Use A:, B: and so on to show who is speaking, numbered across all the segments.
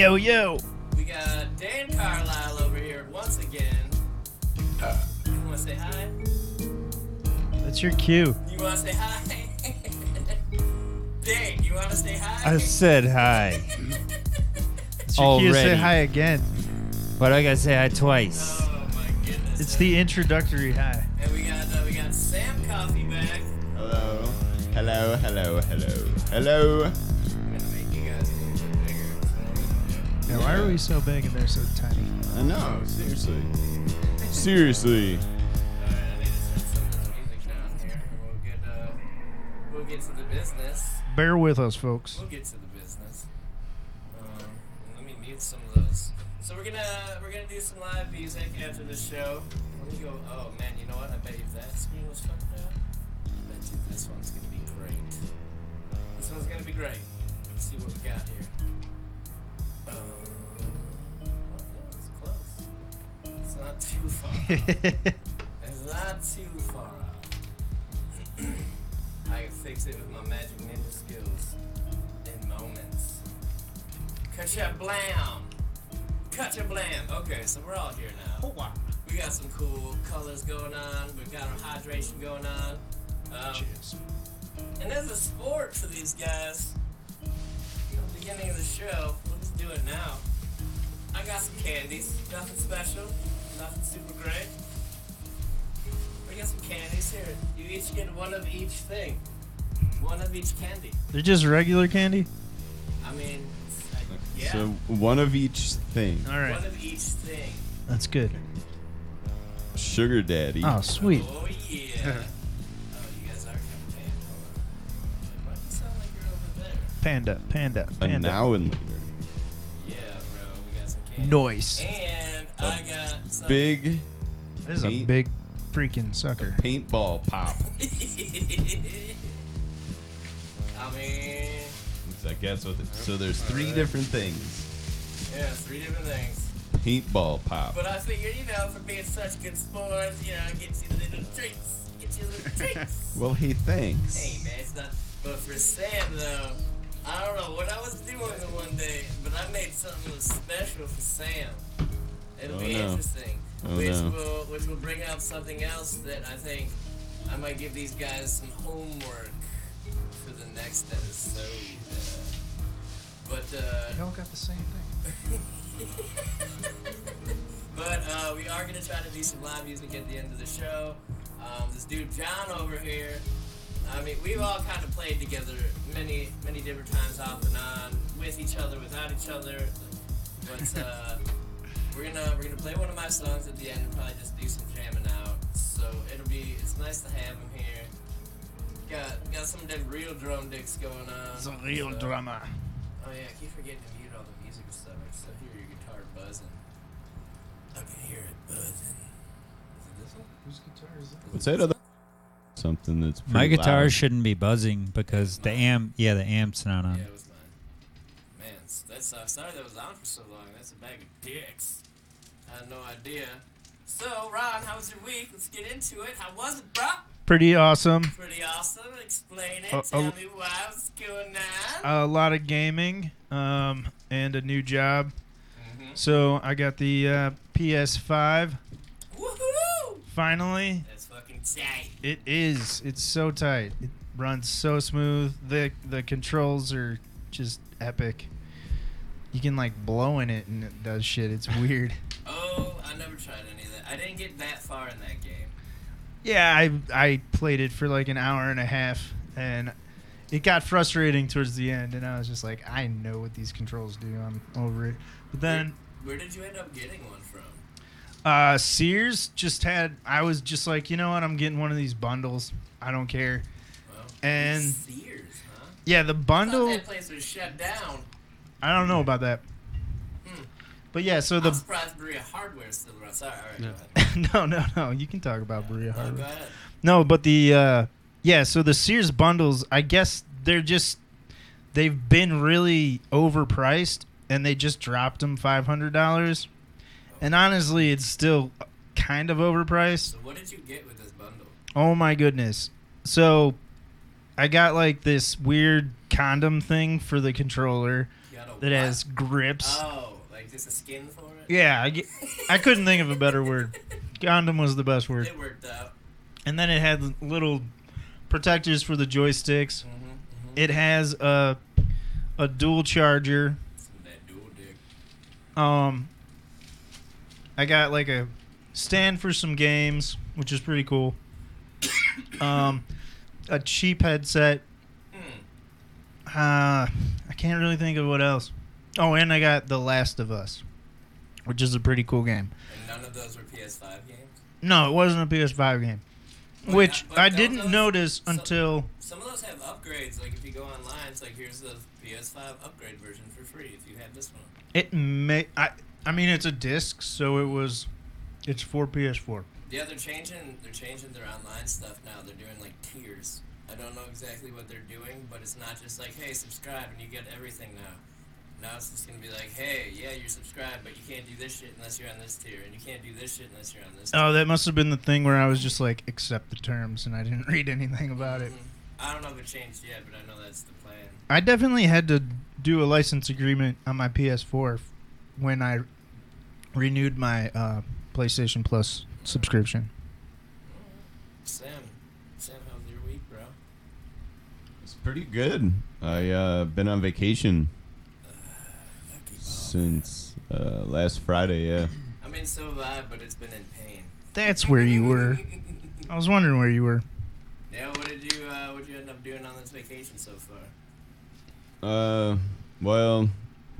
A: Yo yo.
B: We got Dan Carlisle over here once again. You wanna say hi?
A: That's your cue.
B: You wanna say hi? Dan, you wanna say hi?
C: I said hi.
A: It's your cue to say hi again.
C: But I gotta say hi twice.
B: Oh my goodness.
A: It's the introductory hi.
B: And we got uh, we got Sam Coffey back.
D: Hello. Hello, hello, hello. Hello.
A: We so big and they're so tiny?
D: I know, seriously. Seriously.
B: Alright, I need to set some of this music down here. and We'll get uh, we'll get to the business.
A: Bear with us, folks.
B: We'll get to the business. Um, let me mute some of those. So we're gonna we're gonna do some live music after the show. Let me go. Oh man, you know what? I bet if that screen was fucked up, I bet you this one's gonna be great. This one's gonna be great. Let's see what we got here. Um, not too far. It's not too far out. I can fix it with my magic ninja skills in moments. Kacha blam! Kacha blam! Okay, so we're all here now. We got some cool colors going on. We've got our hydration going on. Um,
A: Cheers.
B: and as a sport for these guys, at the beginning of the show, just do it now. I got some candies. Nothing special. Nothing super great. We got some candies here. You each get one of each thing. One of each candy.
A: They're just regular candy.
B: I mean, I, yeah.
D: So one of each thing.
A: All right.
B: One of each thing.
A: That's good.
D: Sugar daddy.
A: Oh, sweet.
B: Oh yeah. oh, you guys are kind of tan. Hold on. Why do you sound like you're over there?
A: Panda, panda,
D: A
A: panda.
D: now and later.
B: Yeah, bro. We got some candy.
A: Noise.
B: And I got some.
D: Big
A: This is a
D: Paint-
A: big freaking sucker.
D: paintball pop.
B: I mean,
D: I guess what. it- So there's three different things.
B: yeah, three different things.
D: Paintball pop.
B: But I figured, you know, for being such good sports, you know, get you little treats. Get you little treats.
D: Well, hey, thanks.
B: hey, man, it's not. But for Sam, though, I don't know what I was doing the one day, but I made something that was special for Sam. It'll
D: Oh,
B: be
D: no.
B: interesting.
D: Oh,
B: which
D: no.
B: will which will bring out something else that I think I might give these guys some homework for the next episode. But uh,
A: They all got the same thing.
B: but uh, we are gonna try to do some live music at the end of the show. Um, this dude Jon over here. I mean, we've all kind of played together many, many different times off and on, with each other, without each other. But uh, we're gonna we're gonna play one of my songs at the end and probably just do some jamming out. So it'll be it's nice to have him here. Got got some of them real drum dicks going on.
A: Some real
B: So-
A: drama.
B: Oh yeah, I keep forgetting to mute all the music and stuff. I still hear your guitar buzzing. I can hear it buzzing. Is it this one?
A: Whose guitar is that?
D: What's that other? Something that's
C: My guitar
D: loud.
C: shouldn't be buzzing because the amp, yeah, the amp's not on.
B: Yeah, it was mine. Man, s- that's uh, sorry that was on for so long. That's a bag of dicks. I had no idea. So, Ron, how was your week? Let's get into it. How was it, bro?
A: Pretty awesome.
B: Pretty awesome. Explain it.
A: Uh,
B: Tell
A: uh,
B: me why. What's going on?
A: A lot of gaming, um, and a new job.
B: Mhm.
A: So I got the uh, PS5
B: Woohoo!
A: finally.
B: That's fucking tight.
A: It is. It's so tight. It runs so smooth. The the controls are just epic. You can like blow in it and it does shit. It's weird.
B: Oh, I never tried any of that. I didn't get that far in that game.
A: Yeah, I I played it for like an hour and a half and it got frustrating towards the end and I was just like, I know what these controls do. I'm over it. But then
B: Where did you end up getting one from?
A: uh Sears just had I was just like, you know what? I'm getting one of these bundles. I don't care.
B: Well,
A: And-
B: Sears, huh?
A: Yeah, the bundle
B: that place was shut down.
A: I don't know about that.
B: Hmm.
A: But yeah, so
B: I'm
A: the
B: surprised Berea Hardware is still around. Sorry, all right,
E: Yeah.
B: go ahead.
A: no, no, no. You can talk about Berea
B: No,
A: Hardware. No, but the uh yeah, so the Sears bundles, I guess they're just they've been really overpriced and they just dropped them $500. And honestly, it's still kind of overpriced.
B: So what did you get with this bundle?
A: Oh my goodness. So I got like this weird condom thing for the controller
B: You got a
A: that has grips.
B: Oh, like just a skin for it?
A: Yeah, I, I couldn't think of a better word. Condom was the best word.
B: It worked out.
A: And then it had little protectors for the joysticks.
B: Mm-hmm, mm-hmm.
A: It has a a dual charger.
B: Dual dick.
A: Um, I got like a stand for some games, which is pretty cool. Um, a cheap headset.
B: Hmm.
A: Uh, can't really think of what else. Oh, and I got The Last of Us, which is a pretty cool game.
B: And none of those were PS5 games?
A: No, it wasn't a PS5 game,
B: Wait,
A: which
B: but
A: I didn't
B: those-
A: notice
B: so-
A: until.
B: Some of those have upgrades. Like if you go online, it's like here's the PS5 upgrade version for free if you have this one.
A: It may. I. I mean, it's a disc, so it was. It's for PS4.
B: Yeah, they're changing. They're changing their online stuff now. They're doing like tiers. I don't know exactly what they're doing, but it's not just like, hey, subscribe and you get everything now. Now it's just gonna be like, hey, yeah, you're subscribed, but you can't do this shit unless you're on this tier, and you can't do this shit unless you're on this.
A: Oh, that must have been the thing where I was just like, accept the terms, and I didn't read anything about it.
B: Mhm. I don't know if it changed yet, but I know that's the plan.
A: I definitely had to do a license agreement on my PS4 when I renewed my uh, PlayStation Plus subscription.
B: Sam, how's your week, bro?
D: It's pretty good. I uh been on vacation since uh, last Friday. Yeah.
B: I mean, so have I, but it's been in pain.
A: That's where you were. I was wondering where you were.
B: yeah, what did you uh, what you end up doing on this vacation so far?
D: Uh, well,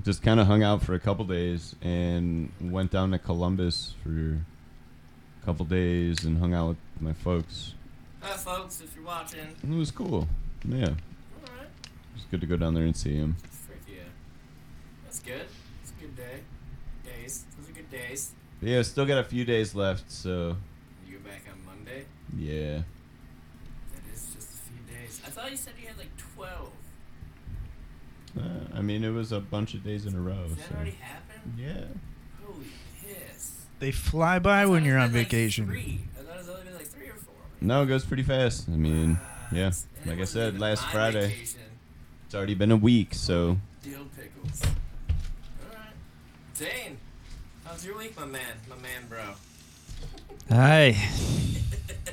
D: just kind of hung out for a couple days and went down to Columbus for a couple days and hung out with my folks.
B: Hi, folks, if you're watching.
D: It was cool. Yeah, it
B: Alright.
D: Was good to go down there and see him.
B: Frick yeah. That's good. It's a good day. Days. Those are good days.
D: Yeah, still got a few days left, so
B: You go back on Monday.
D: yeah.
B: That is just a few days. I thought you said you had like 12.
D: Uh, I mean, it was a bunch of days in a row.
B: Did that
D: So.
B: already happen?
D: Yeah.
B: Holy piss.
A: They fly by when you're on
B: was like
A: vacation.
B: three. I thought it was only been like three or four.
D: No, it goes pretty fast. I mean, yeah.
B: And
D: Like I said, last Friday.
B: vacation.
D: It's already been a week, so
B: Dill pickles. Alright. Daine, how's your week, my man? My man, bro.
C: Hi.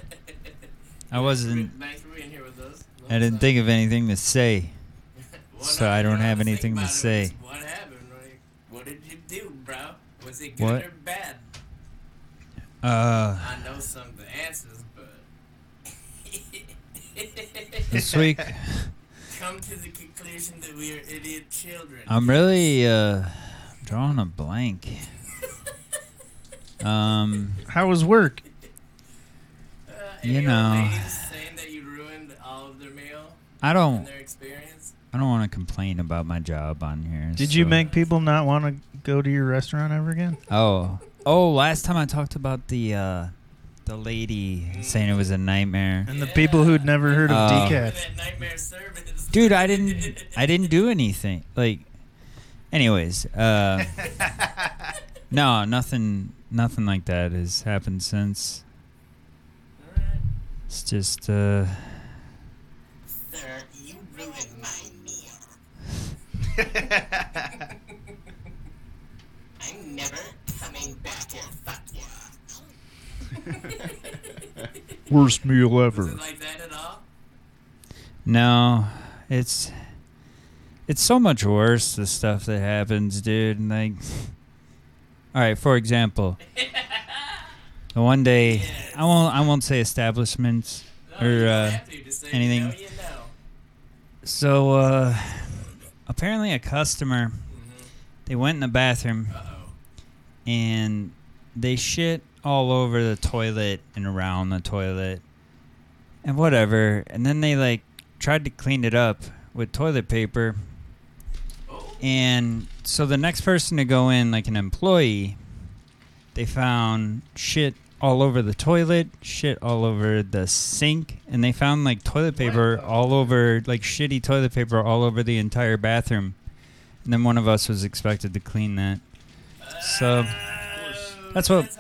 C: I wasn't-
B: Thanks for being here with us.
C: I didn't think of anything to say. So I don't
B: don't
C: have anything to say.
B: What happened? Like, what did you do, bro? Was it good
C: What?
B: or bad?
C: Uh,
B: I know some of the answers, but
C: this week
B: come to the conclusion that we are idiot children.
C: I'm really uh drawing a blank. Um,
A: How was work?
B: Uh,
C: you know.
B: saying that you ruined all of their meal
C: I don't
B: their experience.
C: I don't want to complain about my job on here.
A: Did you make people not want to go to your restaurant ever again?
C: Oh, oh! Last time I talked about the uh, the lady saying it was a nightmare.
A: And the people who'd never heard of.
B: Remember
A: decaf.
B: That nightmare service,
C: Dude, I didn't I didn't do anything. Like, anyways, uh, no, nothing nothing like that has happened since.
B: Alright.
C: It's just uh,
B: Sir, you ruined my meal. I'm never coming back here. Fuck you.
A: Worst meal
B: Was
A: ever.
B: it like that at all?
C: no, it's it's so much worse the stuff that happens, dude. And like, all right, for example, one day I won't I won't say establishments
B: No,
C: or uh,
B: have to. Just say
C: anything.
B: You know, you know.
C: So uh apparently a customer
B: Mm-hmm.
C: they went in the bathroom
B: Uh oh.
C: and they shit all over the toilet and around the toilet and whatever and then they like tried to clean it up with toilet paper. And so the next person to go in, like an employee, they found shit all over the toilet, shit all over the sink, and they found like toilet paper all over, like shitty toilet paper all over the entire bathroom. And then one of us was expected to clean that. So that's what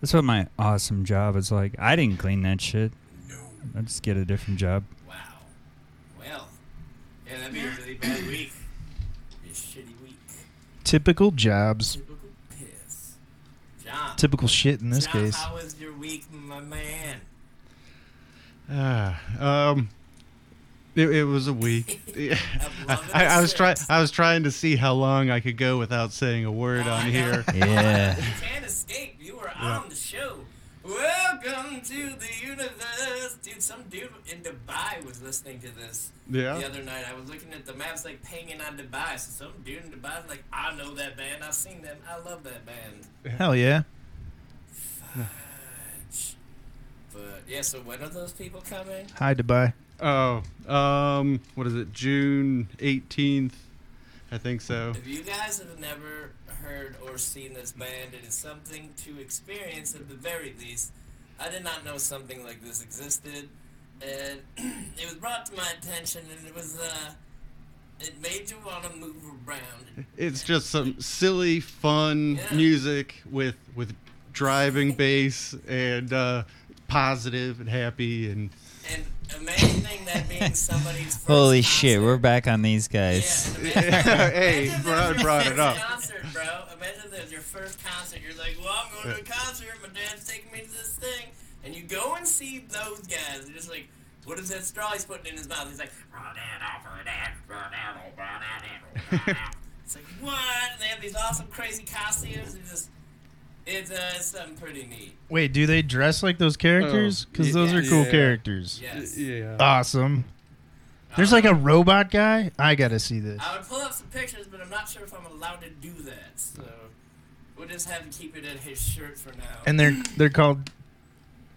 B: that's
C: what my awesome job is like. I didn't clean that shit.
B: No.
C: I just get a different job.
B: Wow. Well, yeah, that'd be a really bad week. Be a shitty week.
A: Typical jobs.
B: Typical piss. John.
A: Typical shit in this
B: John,
A: case.
B: How was your week, my man?
E: Ah, um, it, it was a week.
B: I'm
E: I, I was trying. I was trying to see how long I could go without saying a word
B: Oh,
E: on here.
C: Yeah.
B: you can't escape. You were
E: Yeah.
B: on the show. Welcome to the universe. Dude, some dude in Dubai was listening to this
E: Yeah.
B: the other night. I was looking at the maps, like pinging on Dubai. So some dude in Dubai was like, I know that band. I've seen them. I love that band.
A: Hell yeah.
B: Fudge. But yeah, so when are those people coming?
A: Hi, Dubai.
E: Oh, um, what is it? June eighteenth, I think so.
B: If you guys have never heard or seen this band, it is something to experience at the very least. I did not know something like this existed, and it was brought to my attention, and it was uh, it made you want to move around.
E: It's just some silly, fun
B: Yeah.
E: music with with driving bass and uh, positive and happy and
B: And imagining that being somebody's first
C: Holy shit,
B: concert-
C: we're back on these guys.
B: Yeah, imagine-
E: Hey,
B: imagine
E: bro,
B: that
E: I
B: your
E: brought it
B: first
E: up.
B: Concert, bro. Imagine that was your first concert. You're like, well, I'm going to a concert. My dad's taking me to this thing, and you go and see those guys. You're just like, what is that straw he's putting in his mouth? He's like, run it off of that, run it run it run it. It's like what? And they have these awesome, crazy costumes. And just, it's uh, it's something pretty neat.
A: Wait, do they dress like those characters?
E: Oh,
A: Because
E: y-
A: those are cool
E: yeah.
A: characters.
B: Yes.
E: yeah.
A: Awesome. There's like a robot guy. I gotta see this.
B: I would pull up some pictures, but I'm not sure if I'm allowed to do that. So we'll just have to keep it at his shirt for now.
A: And they're they're called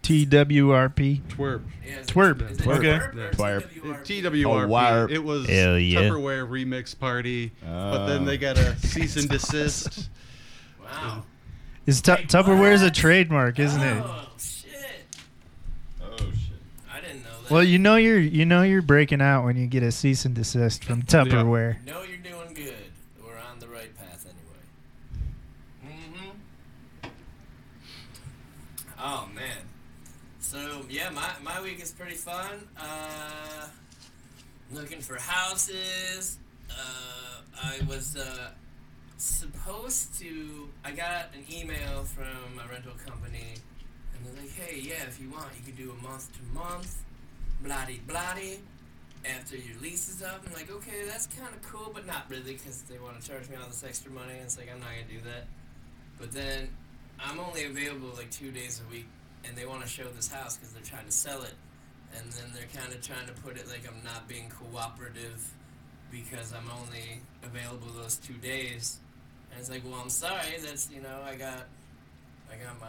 A: TWRP.
E: Twerp.
B: Yeah, is
A: Twerp.
B: It Twerp or
D: Twerp.
B: TWRP?
E: TWRP.
D: Oh.
E: It was
C: Hell yeah.
E: Tupperware remix party, but then
D: Oh.
E: they got a cease and desist.
B: Wow.
A: Is tu-
B: Wait,
A: Tupperware's a
B: what?
A: trademark, isn't it?
B: Oh shit!
D: Oh shit.
B: I didn't know that.
A: Well, you know you're you know you're breaking out when you get a cease and desist from Tupperware.
B: You know you're doing good. We're on the right path anyway. Mm-hmm. Oh man. So yeah, my my week is pretty fun. Uh, looking for houses. Uh, I was uh, supposed to. I got an email from a rental company, and they're like, "Hey, yeah, if you want, you can do a month to month, bloody bloody." After your lease is up, I'm like, okay, that's kind of cool, but not really, because they want to charge me all this extra money, and it's like I'm not gonna do that. But then I'm only available like two days a week, and they want to show this house because they're trying to sell it, and then they're kind of trying to put it like I'm not being cooperative because I'm only available those two days. And it's like, well, I'm sorry. That's you know, I got, I got my,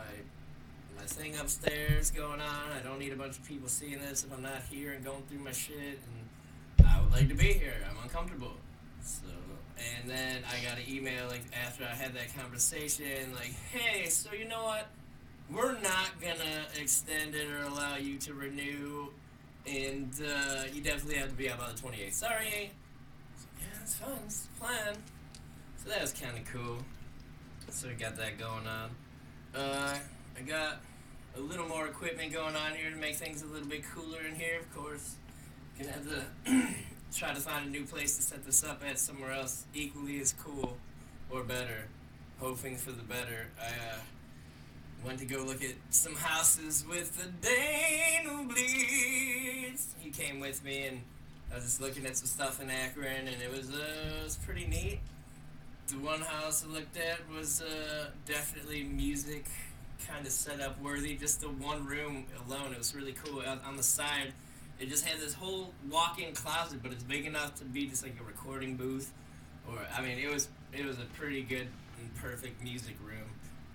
B: my thing upstairs going on. I don't need a bunch of people seeing this if I'm not here and going through my shit. And I would like to be here. I'm uncomfortable. So, and then I got an email like after I had that conversation, like, hey, so you know what? We're not gonna extend it or allow you to renew, and uh, you definitely have to be out by the 28th. Sorry. So, yeah, that's fine. It's the plan. So that was kind of cool. So we got that going on. Uh, I got a little more equipment going on here to make things a little bit cooler in here, of course. Gonna have to try to find a new place to set this up at somewhere else equally as cool or better. Hoping for the better. I uh, went to go look at some houses with the who bleeds. He came with me and I was just looking at some stuff in Akron and it was uh, it was pretty neat. The one house I looked at was uh, definitely music kind of setup worthy. Just the one room alone, it was really cool. On, on the side, it just had this whole walk-in closet, but it's big enough to be just like a recording booth. Or I mean, it was it was a pretty good and perfect music room.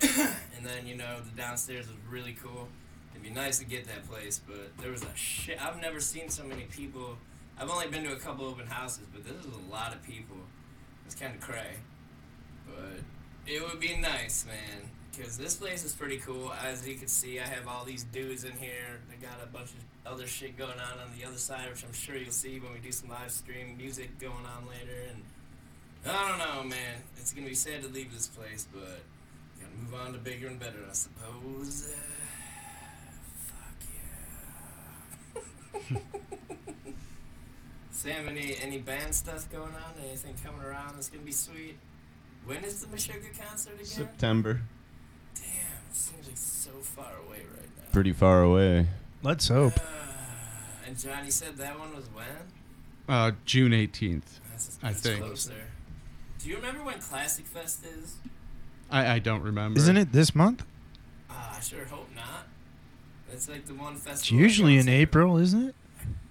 B: and then you know the downstairs was really cool. It'd be nice to get that place, but there was a shit. I've never seen so many people I've only been to a couple open houses, but this is a lot of people. It's kind of cray, but it would be nice, man. Cause this place is pretty cool. As you can see, I have all these dudes in here. They got a bunch of other shit going on on the other side, which I'm sure you'll see when we do some live stream music going on later. And I don't know, man. It's gonna be sad to leave this place, but gotta move on to bigger and better, I suppose. Uh, fuck yeah. Sam, any any band stuff going on? Anything coming around that's gonna be sweet? When is the Meshuggah concert again?
D: September.
B: Damn, it seems like so far away right now.
D: Pretty far away.
A: Let's hope.
B: Uh, and Johnny said that one was when?
E: Uh, June 18th.
B: That's,
E: I think.
B: closer. Do you remember when Classic Fest is?
E: I, I don't remember.
A: Isn't it this month?
B: Ah, I sure hope not. It's like the one festival.
A: It's usually in. April, isn't it?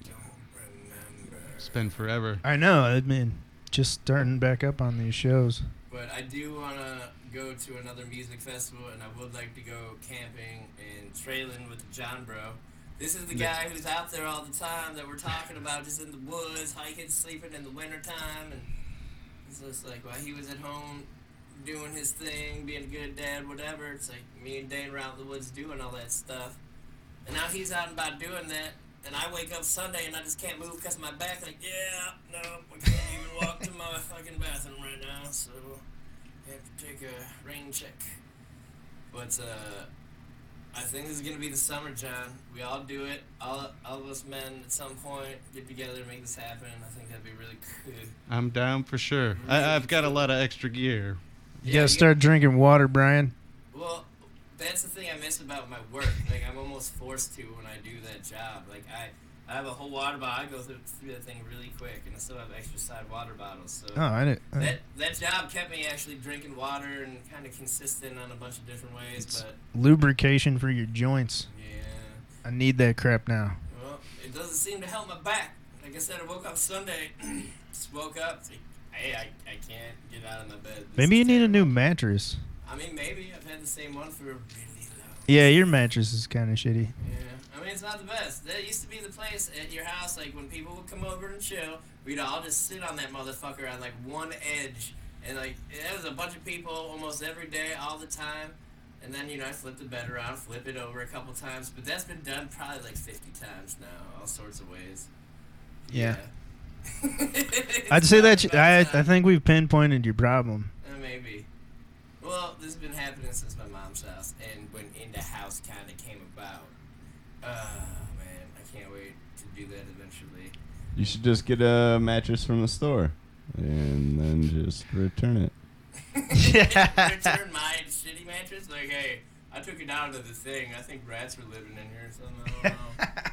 B: Don't remember.
E: It's been forever.
A: I know. I mean, just starting back up on these shows.
B: But I do want to go to another music festival, and I would like to go camping and trailing with Jon Bro. This is the guy who's out there all the time that we're talking about, just in the woods, hiking, sleeping in the wintertime. And it's just like, while he was at home doing his thing, being a good dad, whatever, it's like me and Daine were out in the woods doing all that stuff. And now he's out and about doing that. And I wake up Sunday and I just can't move because of my back. Like, yeah, no, I can't even walk to my fucking bathroom right now. So I have to take a rain check. But uh, I think this is gonna be the summer, Jon. We all do it. All, all of us men at some point get together, and make this happen. I think that'd be really cool.
E: I'm down for sure. I, I've got a lot of extra gear.
A: You
B: Yeah,
A: gotta start drinking water, Brian.
B: Well, that's the thing I miss about my work. Like I'm almost forced to when I do that job. Like I, I have a whole water bottle. I go through, through that thing really quick, and I still have extra side water bottles. So
A: Oh, I didn't. I-
B: that that job kept me actually drinking water and kind of consistent on a bunch of different ways.
A: It's-
B: but
A: lubrication for your joints.
B: yeah,
A: I need that crap now.
B: well, it doesn't seem to help my back. Like I said, I woke up Sunday, just woke up. Like, hey, I, I can't get out of my bed. This
A: Maybe you need a new mattress.
B: I mean, maybe I've had the same one for really long.
A: Yeah, your mattress is kind of shitty.
B: Yeah, I mean it's not the best. That used to be the place at your house, like when people would come over and chill, we'd all just sit on that motherfucker on like one edge, and like there was a bunch of people almost every day, all the time. And then you know I flip the bed around, flip it over a couple times, but that's been done probably like fifty times now, all sorts of ways.
A: Yeah.
B: It's
A: I'd say that you- I, I think we've pinpointed your problem.
B: Uh, maybe. Well, this has been happening since my mom's house, and when In the House kind of came about. Uh, man, I can't wait to do that eventually.
D: You should just get a mattress from the store and then just return it. Yeah!
B: Return my shitty mattress? Like, hey, I took it down to the thing. I think rats were living in here or something. I don't know.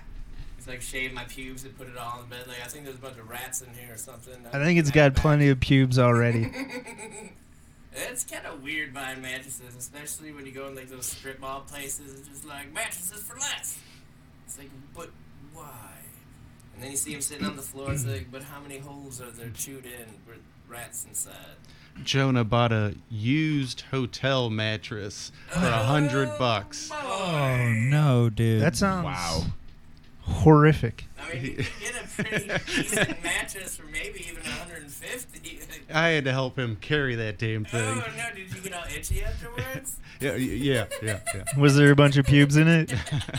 B: It's like shaved my pubes and put it all in bed. Like, I think there's a bunch of rats in here or something.
A: I think it's got plenty of pubes already.
B: It's kind of weird buying mattresses, especially when you go in like those strip mall places. It's just like mattresses for less. It's like, but why? And then you see them sitting on the floor. It's like, but how many holes are there chewed in with rats inside?
E: Jonah bought a used hotel mattress for a hundred oh bucks.
C: Oh no, dude.
A: That sounds
D: Wow.
A: Horrific.
B: I mean, you get a pretty decent mattress for maybe even 150.
E: I had to help him carry that damn
B: oh
E: thing.
B: no! Did you get all itchy afterwards?
E: Yeah, yeah, yeah, yeah.
A: Was there a bunch of pubes in it?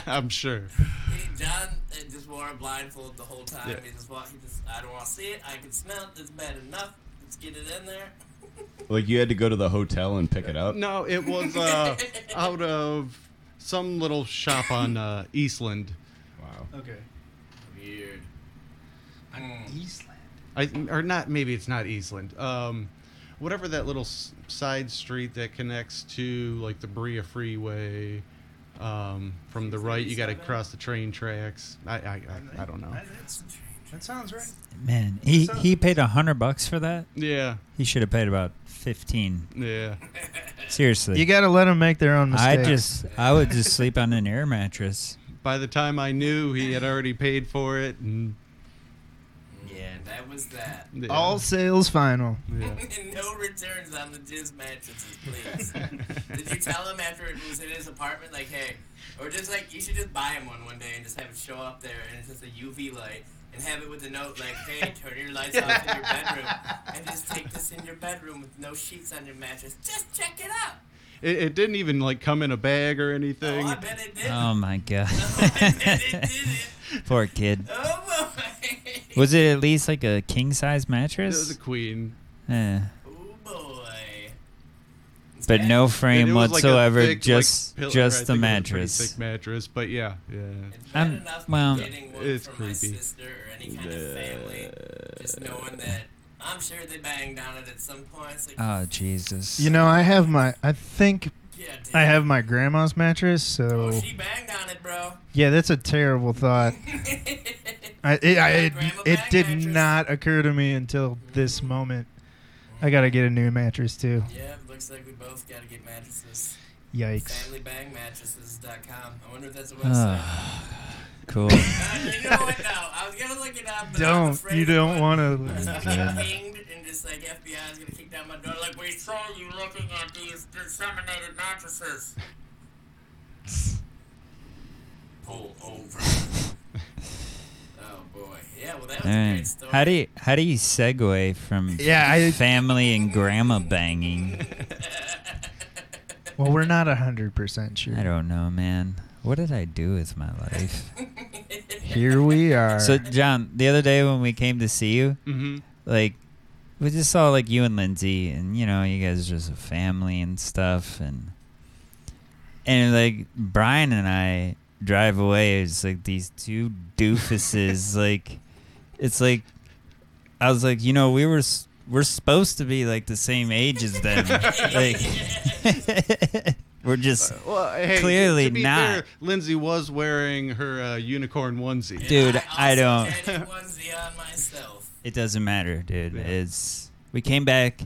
E: I'm sure.
B: He- John uh, just wore a blindfold the whole time.
E: Yeah.
B: He just walked. He just. I don't want to see it. I can smell it. It's bad enough. Let's get it in there.
D: Like you had to go to the hotel and pick it up.
E: No, it was uh, out of some little shop on uh, Eastland.
D: Wow.
A: Okay.
B: Weird. Mm.
A: Eastland.
E: I or not. Maybe it's not Eastland. Um, whatever that little s- side street that connects to like the Berea Freeway. Um, from the right, you got to cross the train tracks. I I, I, I don't know.
A: That sounds right.
C: Man, he
A: So-
C: he paid a hundred bucks for that.
E: Yeah,
C: He should have paid about fifteen.
E: yeah.
C: Seriously.
A: You got to let them make their own mistakes.
C: I just I would just sleep on an air mattress.
E: By the time I knew, he had already paid for it, and
B: Yeah, that was that.
E: yeah.
A: all sales final.
E: Yeah.
B: no returns on the jizz mattresses, please. Did you tell him after it was in his apartment, like, hey, Or just like you should just buy him one one day and just have it show up there and it's just a UV light and have it with a note like, "Hey, turn your lights off in your bedroom and just take this in your bedroom with no sheets on your mattress. Just check it out."
E: It, it didn't even like come in a bag or
B: Oh,
E: anything.
B: I bet it did.
C: Oh my god.
B: I bet it did.
C: Poor kid.
B: Oh boy.
C: Was it at least like a king size mattress?
E: it was a queen.
C: Eh.
B: Oh boy.
C: But
B: bad.
C: no frame
E: it was like a
C: whatsoever,
E: like,
C: just
E: pillow-
C: just the
E: think it was a
C: mattress.
E: thick mattress, but yeah, yeah.
B: It's bad
C: I'm-
B: enough
C: well-
B: getting one
E: It's
B: from my
E: creepy.
B: sister or any kind of family, just knowing that I'm sure they banged on it at some point. Like,
C: Oh Jesus.
A: You know, I have my. I think
B: yeah.
A: I have my grandma's mattress. So
B: Oh, she banged on it, bro.
A: yeah, that's a terrible thought. I, it, I, it, it did
B: mattress.
A: not occur to me until this moment. I gotta get a new mattress too.
B: yeah, looks like we both got to get mattresses.
A: Yikes.
B: FamilyBangmattresses.com. I wonder if that's a
C: ah. website. Cool.
B: Uh, you know what? No, I was gonna look it up. But
A: Don't
B: afraid
A: you don't want to.
B: gonna get pinged and just like FBI is gonna kick down my door. Like we saw you looking at these disseminated mattresses. Pull over. oh boy, yeah. Well, that was a great story.
C: How do you how do you segue from
A: Yeah, I-
C: family and grandma banging?
A: Well, we're not hundred percent sure.
C: I don't know, man. What did I do with my life?
A: Here we are.
C: So, Jon, the other day when we came to see you,
E: Mm-hmm.
C: like we just saw like you and Lindsay, and you know, you guys are just a family and stuff, and and like Brian and I drive away. It's like these two doofuses. like it's like I was like, you know, we were we're supposed to be like the same age as them. like we're just.
E: Well, hey,
C: Clearly
E: to be
C: not.
E: Fair, Lindsay was wearing her uh, unicorn onesie.
B: And
C: Dude,
B: I,
C: I don't-
B: had a onesie on myself.
C: It doesn't matter, dude.
E: Yeah.
C: It's we came back.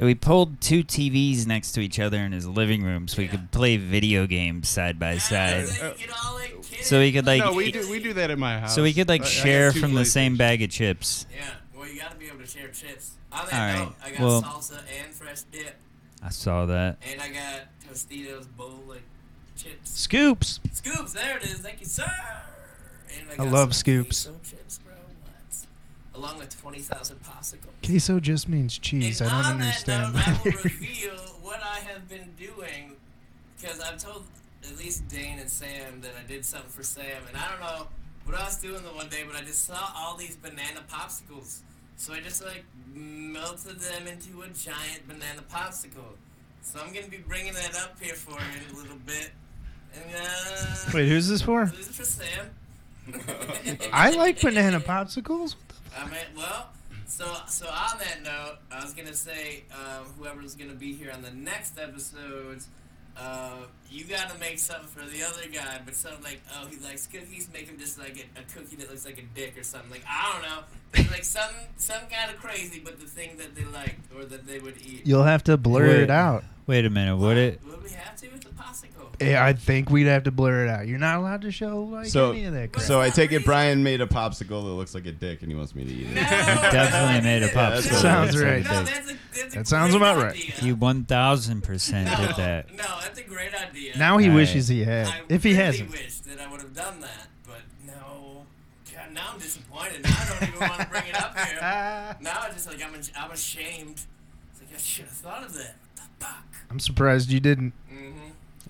C: We pulled two TVs next to each other in his living room so we could play video games side by
B: Yeah,
C: side.
B: so you could all, like, kid
C: So we could, like,
E: no, we do we do that at my house.
C: So we could like
E: I- I
C: share
E: two
C: from the same
E: PlayStations.
C: bag of chips.
B: Yeah, well, you gotta be able to share chips. On that
C: All right,
B: note, I got
C: well-
B: salsa and fresh dip,
C: I saw that.
B: and I got Tostitos bowl like chips.
A: Scoops.
B: Scoops, there it is. Thank you, sir. And
A: I
B: got
A: love scoops.
B: queso chips? Along with twenty thousand popsicles.
A: Queso just means cheese.
B: and
A: I don't
B: on
A: understand.
B: That note, I will reveal what I have been doing because I've told at least Daine and Sam that I did something for Sam, and I don't know what I was doing the one day, but I just saw all these banana popsicles. So I just like melted them into a giant banana popsicle. So I'm gonna be bringing that up here for you in a little bit. And uh,
A: Wait, who's this for?
B: this is for Sam.
A: I like banana popsicles.
B: I mean, well, so so on that note, I was gonna say, um, whoever's gonna be here on the next episodes, uh, you gotta make something for the other guy, but something like, oh, he likes cookies, make him just like a, a cookie that looks like a dick or something. Like I don't know, like some some kind of crazy, but the thing that they liked or that they would eat.
A: You'll have to blur
C: Wait.
A: it out.
C: Wait a minute. Would it?
B: Would we have to with the popsicle?
A: Yeah, I think we'd have to blur it out. You're not allowed to show like
D: So-
A: any of that crap.
D: So I take it Brian made a popsicle that looks like a dick and he wants me to eat
B: No,
D: it.
C: definitely made a
B: no,
C: pop.
D: that's
B: no,
D: what
A: Sounds
B: no,
A: right.
B: No, that's a, that's a
A: That sounds
B: great
A: about right.
B: idea.
C: You one thousand percent
B: no,
C: did that.
B: No, that's a great idea.
A: now he
C: Alright.
A: wishes he had.
B: I
A: if he
B: really
A: hasn't.
B: wish that I would have done that, but no. God, now I'm disappointed. Now I don't even want to bring it up here. Now I just like I'm, I'm ashamed. It's like I should have thought of that. What the fuck?
A: I'm surprised you didn't.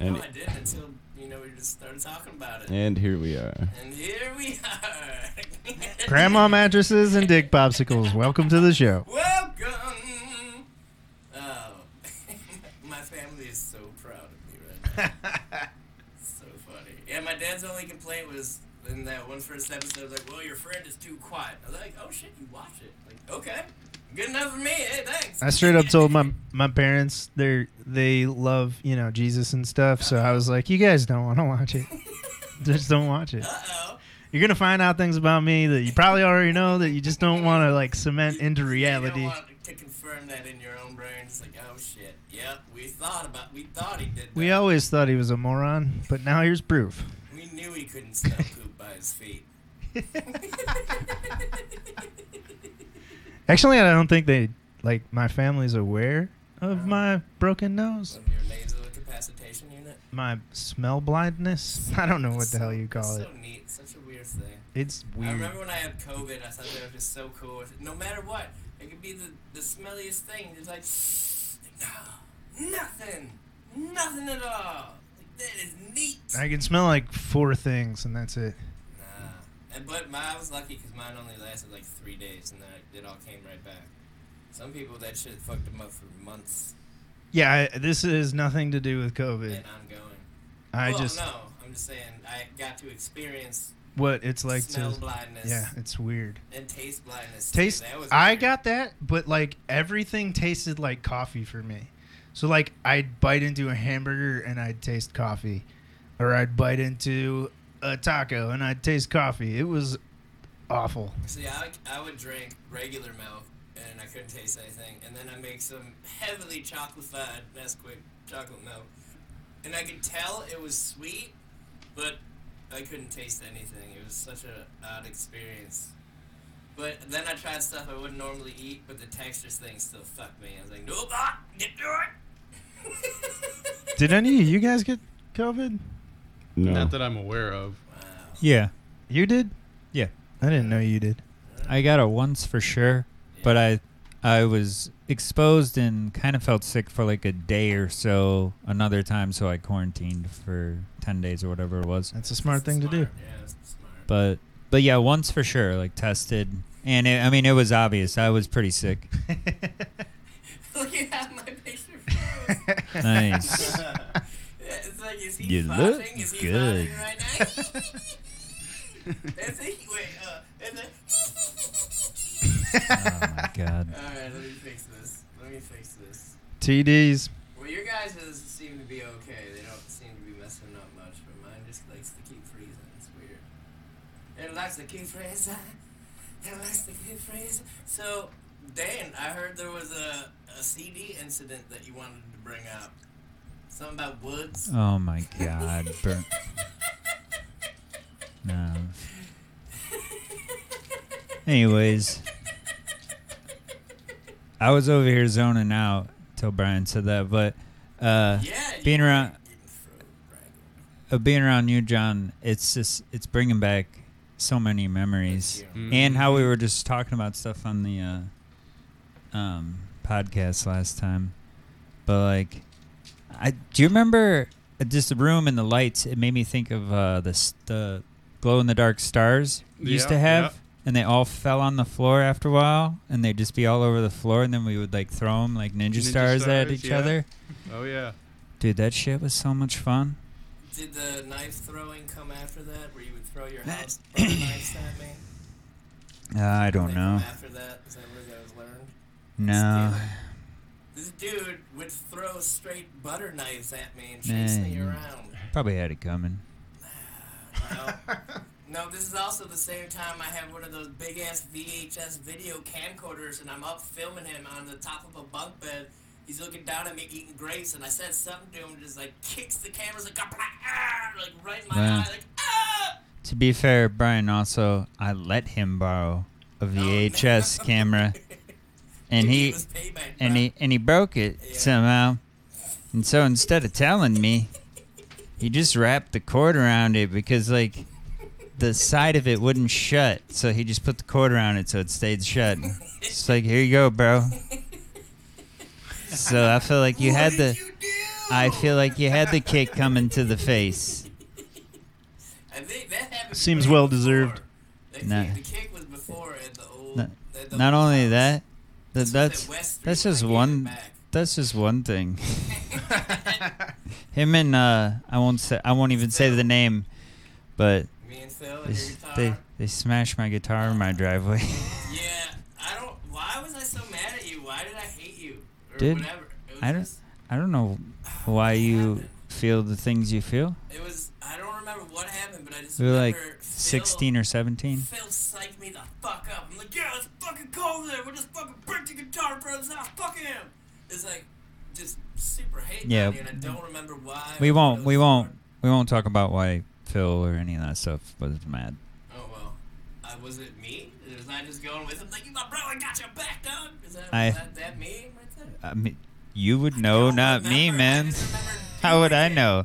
D: And-
B: no, I didn't until you know we just started talking about it.
D: And here we are.
B: And here we are.
A: Grandma mattresses and dick popsicles. Welcome to the show.
B: Welcome. Oh, my family is so proud of me right now. so funny. Yeah, my dad's only complaint was in that one first episode, I was like, "Well, your friend is too quiet." I was like, "Oh shit, you watch it?" Like, okay, good enough for me. Hey, thanks.
A: I straight up told my my parents they they love you know Jesus and stuff. So I was like, you guys don't want to watch it. Just don't watch it.
B: Uh oh.
A: You're gonna find out things about me that you probably already know that you just don't want to like cement into
B: You
A: reality.
B: don't want to confirm that in your own brain. It's like, oh shit. Yep, we thought about. We thought he did. That.
A: We always thought he was a moron, but now here's proof.
B: We knew he couldn't smell poop by his feet.
A: Actually, I don't think they like my family's aware of my broken nose.
B: Of your nasal incapacitation unit.
A: my smell blindness. I don't know what the hell you call it.
B: So neat, such a weird thing.
A: It's weird.
B: I remember when I had COVID, I thought that was just so cool. No matter what, it could be the, the smelliest thing. It's like, no, nothing, nothing at all. Like, that is neat.
A: I can smell like four things, and that's it.
B: Nah. And, but my, I was lucky because mine only lasted like three days, and then it all came right back. Some people that shit fucked them up for months
A: Yeah, I, this is nothing to do with COVID.
B: and I'm going.
A: I
B: well,
A: just
B: no, I'm just saying I got to experience
A: what it's like
B: smell
A: to.
B: blindness
A: Yeah, it's weird.
B: and taste blindness.
A: Taste.
B: That was
A: I got that, but like everything tasted like coffee for me. So like I'd bite into a hamburger and I'd taste coffee, or I'd bite into a taco and I'd taste coffee. It was awful.
B: See, I, I would drink regular milk and I couldn't taste anything, and then I make some heavily chocolated Nesquik chocolate milk, and I could tell it was sweet, but I couldn't taste anything. It was such an odd experience. But then I tried stuff I wouldn't normally eat, but the textures thing still fucked me. I was like, nope, ah, get through it.
A: Did any of you guys get COVID?
D: No.
E: Not that I'm aware of.
B: Wow.
C: Yeah,
A: You did?
C: Yeah.
A: I didn't know you did.
C: I got it once for sure, but I I was exposed and kind of felt sick for like a day or so another time, so I quarantined for ten days or whatever it was.
A: That's a smart thing to do.
B: Yeah, that's smart.
C: But but yeah, once for sure, like tested, and it, I mean it was obvious I was pretty sick.
B: Look at how my picture froze.
C: Nice.
B: It's like, is he
C: You look
B: is he
C: good.
B: right now? That's it. Wait, uh, that's it.
C: oh my god.
B: Alright, let me fix this. Let me fix this.
A: TDs.
B: Well, your guys' seem to be okay. They don't seem to be messing up much, but mine just likes to keep freezing. It's weird. It likes to keep freezing. It likes to keep freezing. So, Dan, I heard there was a, a CD incident that you wanted to bring up. Something about woods.
C: Oh my god. Burn. No. Anyways, I was over here zoning out till Brian said that, but uh,
B: yeah,
C: being around-
B: getting fro- right.
C: uh, being around you, Jon, it's just it's bringing back so many memories,
B: Thank
E: you.
C: and how we were just talking about stuff on the uh, um, podcast last time. But like, I do you remember uh, just the room and the lights? It made me think of uh, the the glow in the dark stars we used to have.
E: yeah.
C: And they all fell on the floor after a while, and they'd just be all over the floor, and then we would like throw them like ninja,
E: Ninja
C: stars, at each
E: yeah.
C: other.
E: Oh yeah.
C: Dude, that shit was so much fun.
B: Did the knife throwing come after that, where you would throw your house butter knives at me?
C: Uh, I don't know.
B: After that, is that where that was learned?
C: No.
B: This dude would throw straight butter knives at me and chase me around.
C: Probably had it coming.
B: No. no, this is also the same time I have one of those big ass VHS video camcorders and I'm up filming him on the top of a bunk bed. He's looking down at me eating grapes and I said something to him and just like kicks the cameras like, ah, like right in my
C: Wow.
B: eye, like ah!
C: To be fair, Brian also, I let him borrow a VHS
B: no.
C: camera, and
B: Dude,
C: he
B: payback,
C: and he and he broke it
B: Yeah.
C: somehow. And so instead of telling me, he just wrapped the cord around it because like the side of it wouldn't shut. So he just put the cord around it so it stayed shut. It's like here you go, bro. So I feel like you
B: What
C: had the
B: you?
C: I feel like you had the kick coming to the face.
B: I think that happened
A: Seems well
B: before.
A: deserved.
B: That
C: Nah.
B: the kick was before at the old.
C: Not-
B: at the
C: Not
B: old
C: only
B: house.
C: that, that
B: This
C: that's
B: at West Street
C: that's just one
B: back.
C: That's just one thing. Him and uh, I won't say I won't even say the name, but
B: Me and Phil
C: they
B: and your
C: s-
B: guitar.
C: they they smashed my guitar in my driveway.
B: Yeah, I don't. Why was I so mad at you? Why did I hate you? Or
C: Dude,
B: whatever. It was
C: I don't-
B: just-
C: I don't know why you
B: happened?
C: feel the things you feel.
B: It was. I don't remember what happened, but I just
C: We were like
B: Phil-
C: 16 or 17.
B: Phil psyched me the fuck up. I'm like, yeah, let's fucking go over there. We'll just fucking break the guitar brother's house. Fuck him. It's like just super hate.
C: Yeah.
B: Yeah. And I don't remember why.
C: We won't we won't
B: for.
C: we won't talk about why Phil or any of that stuff was mad.
B: Oh well. Uh, was it me? Was I just going with him like you my bro? I got your back, dog. Is that,
C: I-
B: that, that me?
C: I mean, you would know, not me, man. How would I know?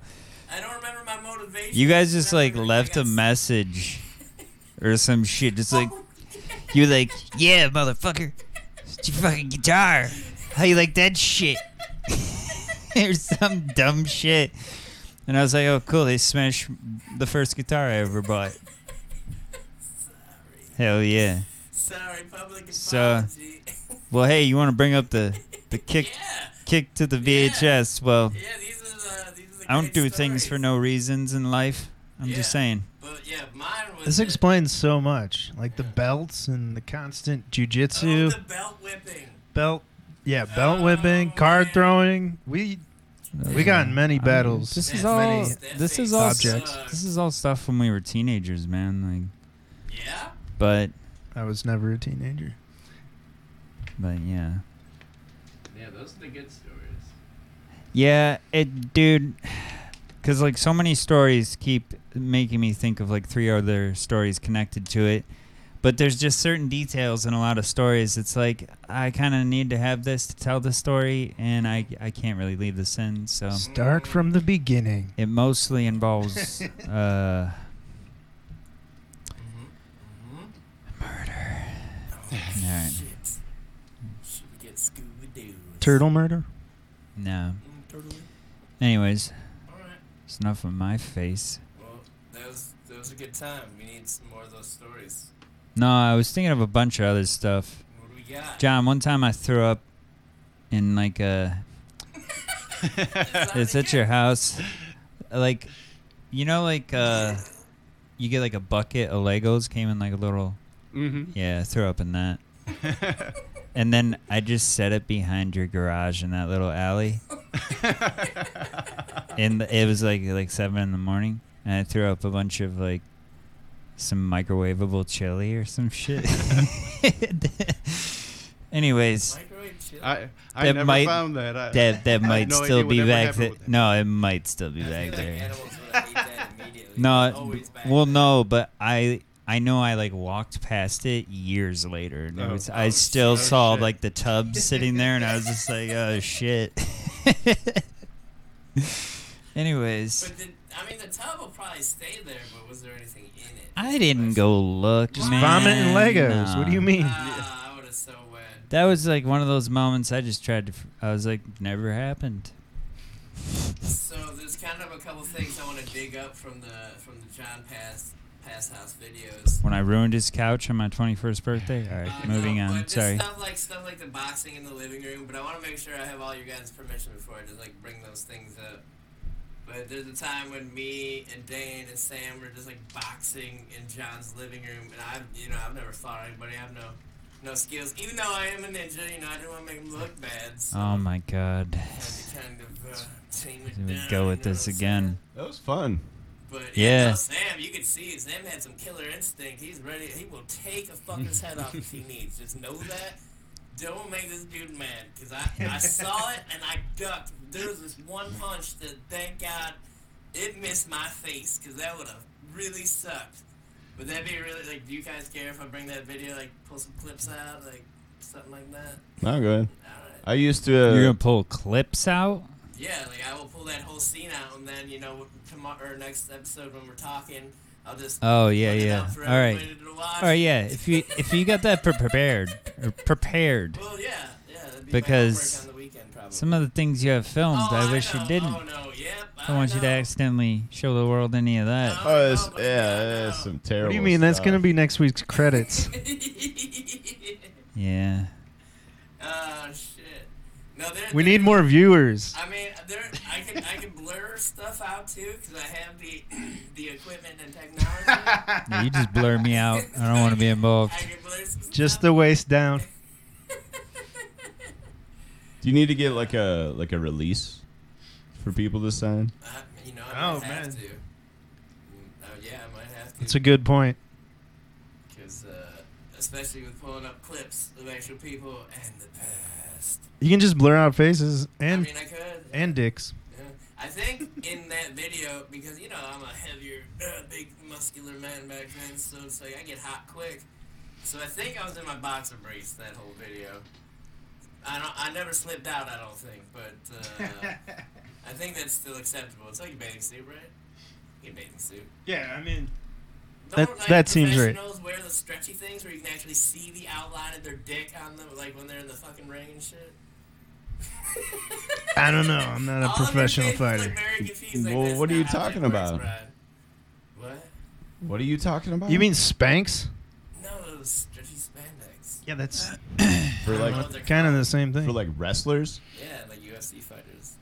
B: I don't remember my motivation.
C: You guys just like left a message or some shit. Just like
B: Oh,
C: you like, yeah, motherfucker, it's your fucking guitar. How you like that shit? or some dumb shit. And I was like, oh, cool. They smashed the first guitar I ever bought. Hell yeah.
B: Sorry, public
C: So,
B: apology.
C: Well, hey, you want to bring up the the kick
B: yeah,
C: kick to the VHS? Well,
B: yeah. These are the these are the
C: I don't
B: great
C: do things for no reasons in life. I'm
B: Yeah.
C: just saying.
B: But yeah, mine was.
A: This
B: the-
A: explains so much, like the belts and the constant
B: Oh,
A: jujitsu,
B: the belt whipping.
A: belt, yeah, belt whipping, card throwing. We we got in many
C: I mean,
A: battles.
C: this is all.
A: many
C: This is all.
A: Objects.
C: This is all stuff when we were teenagers, man. Like,
B: Yeah.
C: but
A: I was never a teenager.
C: but yeah.
B: Yeah, those are the good stories.
C: Yeah, it, dude. Because like so many stories keep making me think of like three other stories connected to it, but there's just certain details in a lot of stories. It's like I kind of need to have this to tell the story, and I I can't really leave this in. So
A: Start from the beginning.
C: it mostly involves uh,
B: Mm-hmm.
C: murder.
B: Oh,
C: Alright.
B: shit. Should we get Scooby Doo?
A: Turtle murder.
C: No.
B: Mm.
C: Anyways,
B: Alright.
C: it's enough of my face.
B: Well, that was that was a good time. We need some more of those stories.
C: No, I was thinking of a bunch of other stuff.
B: What do we got?
C: Jon, one time I threw up in like a. It's at your house. Like, you know, like uh, you get like a bucket of Legos came in like a little.
E: Mm-hmm.
C: Yeah, I threw up in that, and then I just set it behind your garage in that little alley. And it was like like seven in the morning, and I threw up a bunch of like some microwavable chili or some shit. Anyways,
E: I I
C: That
E: never
C: might-
E: found that. I,
C: that that
E: I
C: might
E: no
C: still be back there. No, it might still be back
B: like
C: there.
B: animals would have ate that immediately.
C: No,
B: It's back
C: well,
B: there.
C: no, but I I know I like walked past it years later, and it
E: Oh.
C: was,
B: Oh,
C: I still
E: shit.
C: saw
E: Oh, shit.
C: like the tub sitting there, and I was just like, oh shit. Anyways,
B: But did, I mean, the tub will probably stay there, but was there anything in it?
C: I didn't go look.
A: Just
C: man.
A: vomiting Legos. What do you mean?
B: Ah, I would have so wet.
C: That was like one of those moments I just tried to. f- I was like, never happened.
B: So there's kind of a couple things I want to dig up from the from the Jon Pass Pass House videos.
C: When I ruined his couch on my 21st birthday. All right,
B: Uh,
C: moving
B: no,
C: on.
B: But
C: Sorry.
B: Stuff like stuff like the boxing in the living room. But I want to make sure I have all your guys' permission before I just like bring those things up. But there's a time when me and Daine and Sam were just like boxing in Jon's living room, and I've you know I've never fought anybody. I have no no skills, even though I am a ninja. You know I didn't want to make him look bad. So
C: Oh my god.
B: I had to kind of uh, tame it
C: Here we
B: down,
C: go
B: you
C: with
B: know
C: this again.
B: saying?
D: That was fun.
B: But
C: Yeah.
B: yeah, no, Sam, you can see Sam had some killer instinct. He's ready. He will take a fucker's head off if he needs. Just know that. Don't make this dude mad, cause I I saw it and I ducked. There was this one punch that thank God it missed my face, cause that would have really sucked. Would that be really like? Do you guys care if I bring that video, like pull some clips out, like something like that?
D: No, go ahead.
B: All right.
D: I used to. Uh,
C: You're gonna pull clips out?
B: Yeah, like I will pull that whole scene out, and then you know tomorrow or next episode when we're talking, I'll just
C: Oh yeah, yeah. all right all right yeah. If you if you got that pre- prepared or prepared,
B: Well, yeah, yeah. That'd be
C: Because
B: on the weekend, probably.
C: some of the things you have filmed,
B: oh,
C: I wish
B: know.
C: you didn't.
B: Oh no, yep.
C: I don't want you to accidentally show the world any of that.
B: No.
D: Oh, that's,
B: No,
D: yeah,
B: yeah,
D: that's some terrible.
A: What do you mean? That's gonna be next week's credits.
C: Yeah.
B: oh shit. No, there.
A: We need more viewers.
B: I mean, there. I can I can blur stuff out too because I have the the equipment and technology.
C: Yeah, You just blur me out. I don't want to be involved.
B: I can blur some
A: Just
B: stuff.
A: the waist down.
D: Do you need to get like a like a release for people to sign?
B: Uh, you know, I
A: Oh,
B: have
A: man.
B: to. Mm, Oh yeah, I might have to.
A: That's a good point.
B: Because, uh, especially with pulling up clips of actual people and the past.
A: You can just blur out faces and
B: I mean, I could.
A: and dicks.
B: I think in that video, because, you know, I'm a heavier, uh, big, muscular man back then, so it's like I get hot quick. So I think I was in my boxer briefs that whole video. I don't. I never slipped out. I don't think, but uh, I think that's still acceptable. It's like a bathing suit, right? Like a bathing suit.
A: Yeah, I mean,
B: Don't,
A: That-
B: like,
A: that seems right.
B: professionals wear the stretchy things where you can actually see the outline of their dick on them, like when they're in the fucking ring and shit.
A: I don't know. I'm not a
B: All
A: professional
B: faces look
A: fighter.
B: very like,
D: Well, what are you talking about?
B: Brad. What?
D: What are you talking about?
A: You mean Spanx?
B: No, those stretchy spandex.
A: Yeah, that's
D: for
B: I don't know
D: like
B: they're
A: kind of the same thing.
D: for like wrestlers?
B: Yeah, like UFC fighters.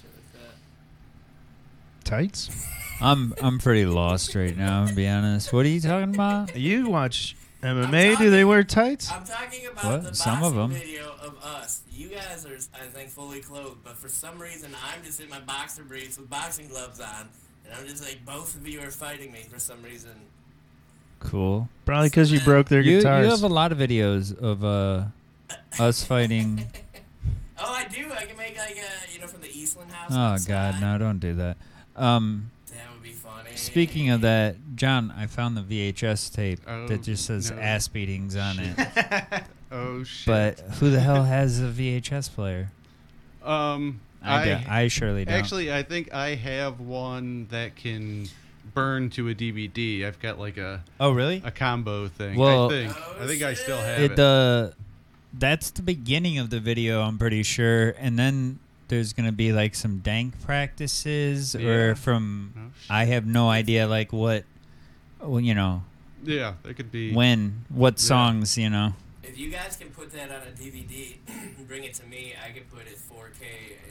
B: Shit like that.
A: tights.
C: I'm I'm pretty lost right now. To be honest, what are you talking about?
A: You watch MMA? Do they wear tights?
B: I'm talking about
C: What?
B: the
C: Some
B: boxing
C: of 'em.
B: video of us. You guys are, I think, fully clothed, but for some reason, I'm just in my boxer briefs with boxing gloves on, and I'm just like, both of you are fighting me for some reason.
C: Cool.
A: Probably because you broke their
C: You you have a lot of videos of uh us fighting.
B: Oh, I do. I can make like a, you know, from the Eastland house.
C: Oh
B: outside.
C: God, no! Don't do that. Um, speaking of that, Jon, I found the VHS tape
E: Oh,
C: that just says
E: no.
C: ass beatings on it.
E: Oh shit.
C: But who the hell has a VHS player?
E: um,
C: I, do- I surely don't.
E: Actually, I think I have one that can burn to a DVD. I've got like a,
C: oh really?
E: a combo thing.
C: Well-
E: I think.
B: Oh,
E: I think I still have
C: It
E: it.
C: uh, that's the beginning of the video. I'm pretty sure, and then there's gonna be like some dank practices,
E: Yeah.
C: or from
E: Oh.
C: I have no idea like what, well, you know,
E: yeah, it could be.
C: when, what
E: Yeah.
C: songs, you know.
B: If you guys can put that on a DVD and bring it to me, I could put it 4K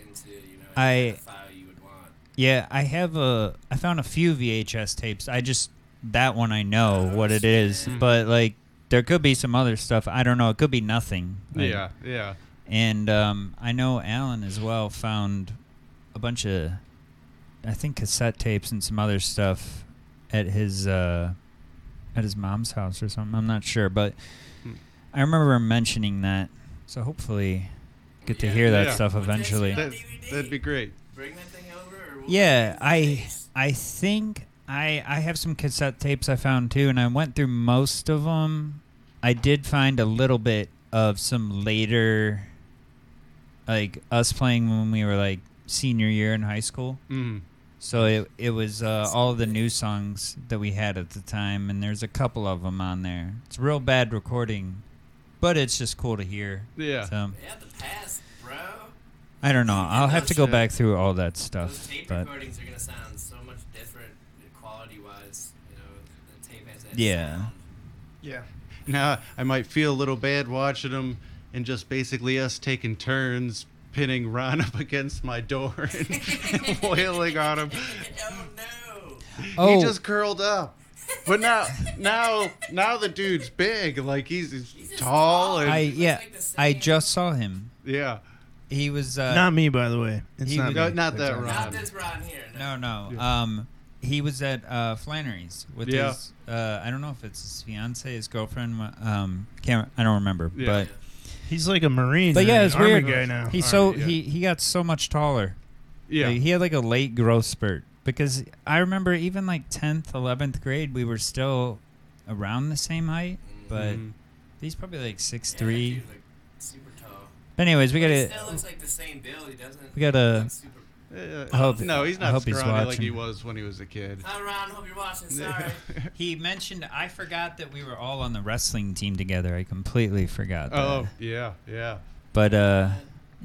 B: into, you know,
C: I-
B: any file you would want.
C: Yeah, I have a. I found a few VHS tapes. I just that one I know
B: Oh,
C: what it is,
B: shit.
C: but like there could be some other stuff. I don't know. It could be nothing. Like,
E: yeah, yeah.
C: And um, I know Alan as well found a bunch of, I think cassette tapes and some other stuff at his uh, at his mom's house or something. I'm not sure, but
E: Hmm.
C: I remember mentioning that. So hopefully, get to
B: Yeah.
C: hear that
E: Yeah.
C: stuff
B: Put that
C: eventually.
E: That, that'd be great.
B: Bring that thing over. Or we'll
C: Yeah, I. I think I I have some cassette tapes I found too, and I went through most of them. I did find a little bit of some later, like us playing when we were like senior year in high school.
E: Mm.
C: So it it was uh, all of the new songs that we had at the time, and there's a couple of them on there. It's real bad recording, but it's just cool to hear.
E: Yeah.
C: So
B: Yeah, the past, bro.
C: I don't know. I'll have to go
E: shit.
C: back through all that
B: Those
C: stuff,
B: tape
C: but
B: recordings are gonna sound so much different quality wise. You know, the tape has that
C: Yeah.
B: sound.
A: yeah.
E: Now I might feel a little bad watching them, and just basically us taking turns pinning Ron up against my door and wailing on him.
B: oh no.
C: Oh.
E: He just curled up. But now, now, now the dude's big. Like he's, he's
B: He's
E: tall
B: tall.
E: and
C: I yeah,
B: like
C: I just saw him.
E: yeah.
C: He was uh,
A: not me, by the way. It's
C: he
A: not
C: was-
A: me.
E: No, not that Ron.
B: Not this Ron here.
C: no no
E: Yeah.
C: um he was at uh, Flannery's with
E: Yeah.
C: his uh, I don't know if it's his fiance his girlfriend um can't I don't remember
E: Yeah.
C: but
A: He's like a marine.
C: But yeah,
A: an
C: it's weird.
A: guy now.
C: he
E: Army,
C: so
E: yeah.
C: he he got so much taller
E: Yeah.
C: Like, he had like a late growth spurt because I remember even like 10th 11th grade we were still around the same height but
E: Mhm.
C: he's probably like six
B: Yeah,
C: three.
B: like, super tall.
C: but anyways we
B: But he
C: gotta
B: still looks like the same build. He doesn't.
C: we gotta-
B: look super-
E: Uh,
C: hope-
E: no, he's not
C: hope he's
E: scrawny like he was when he was a kid.
B: Hi Ron, hope you're watching. Sorry.
C: he mentioned I forgot that we were all on the wrestling team together I completely forgot that.
E: oh yeah, yeah.
C: But uh,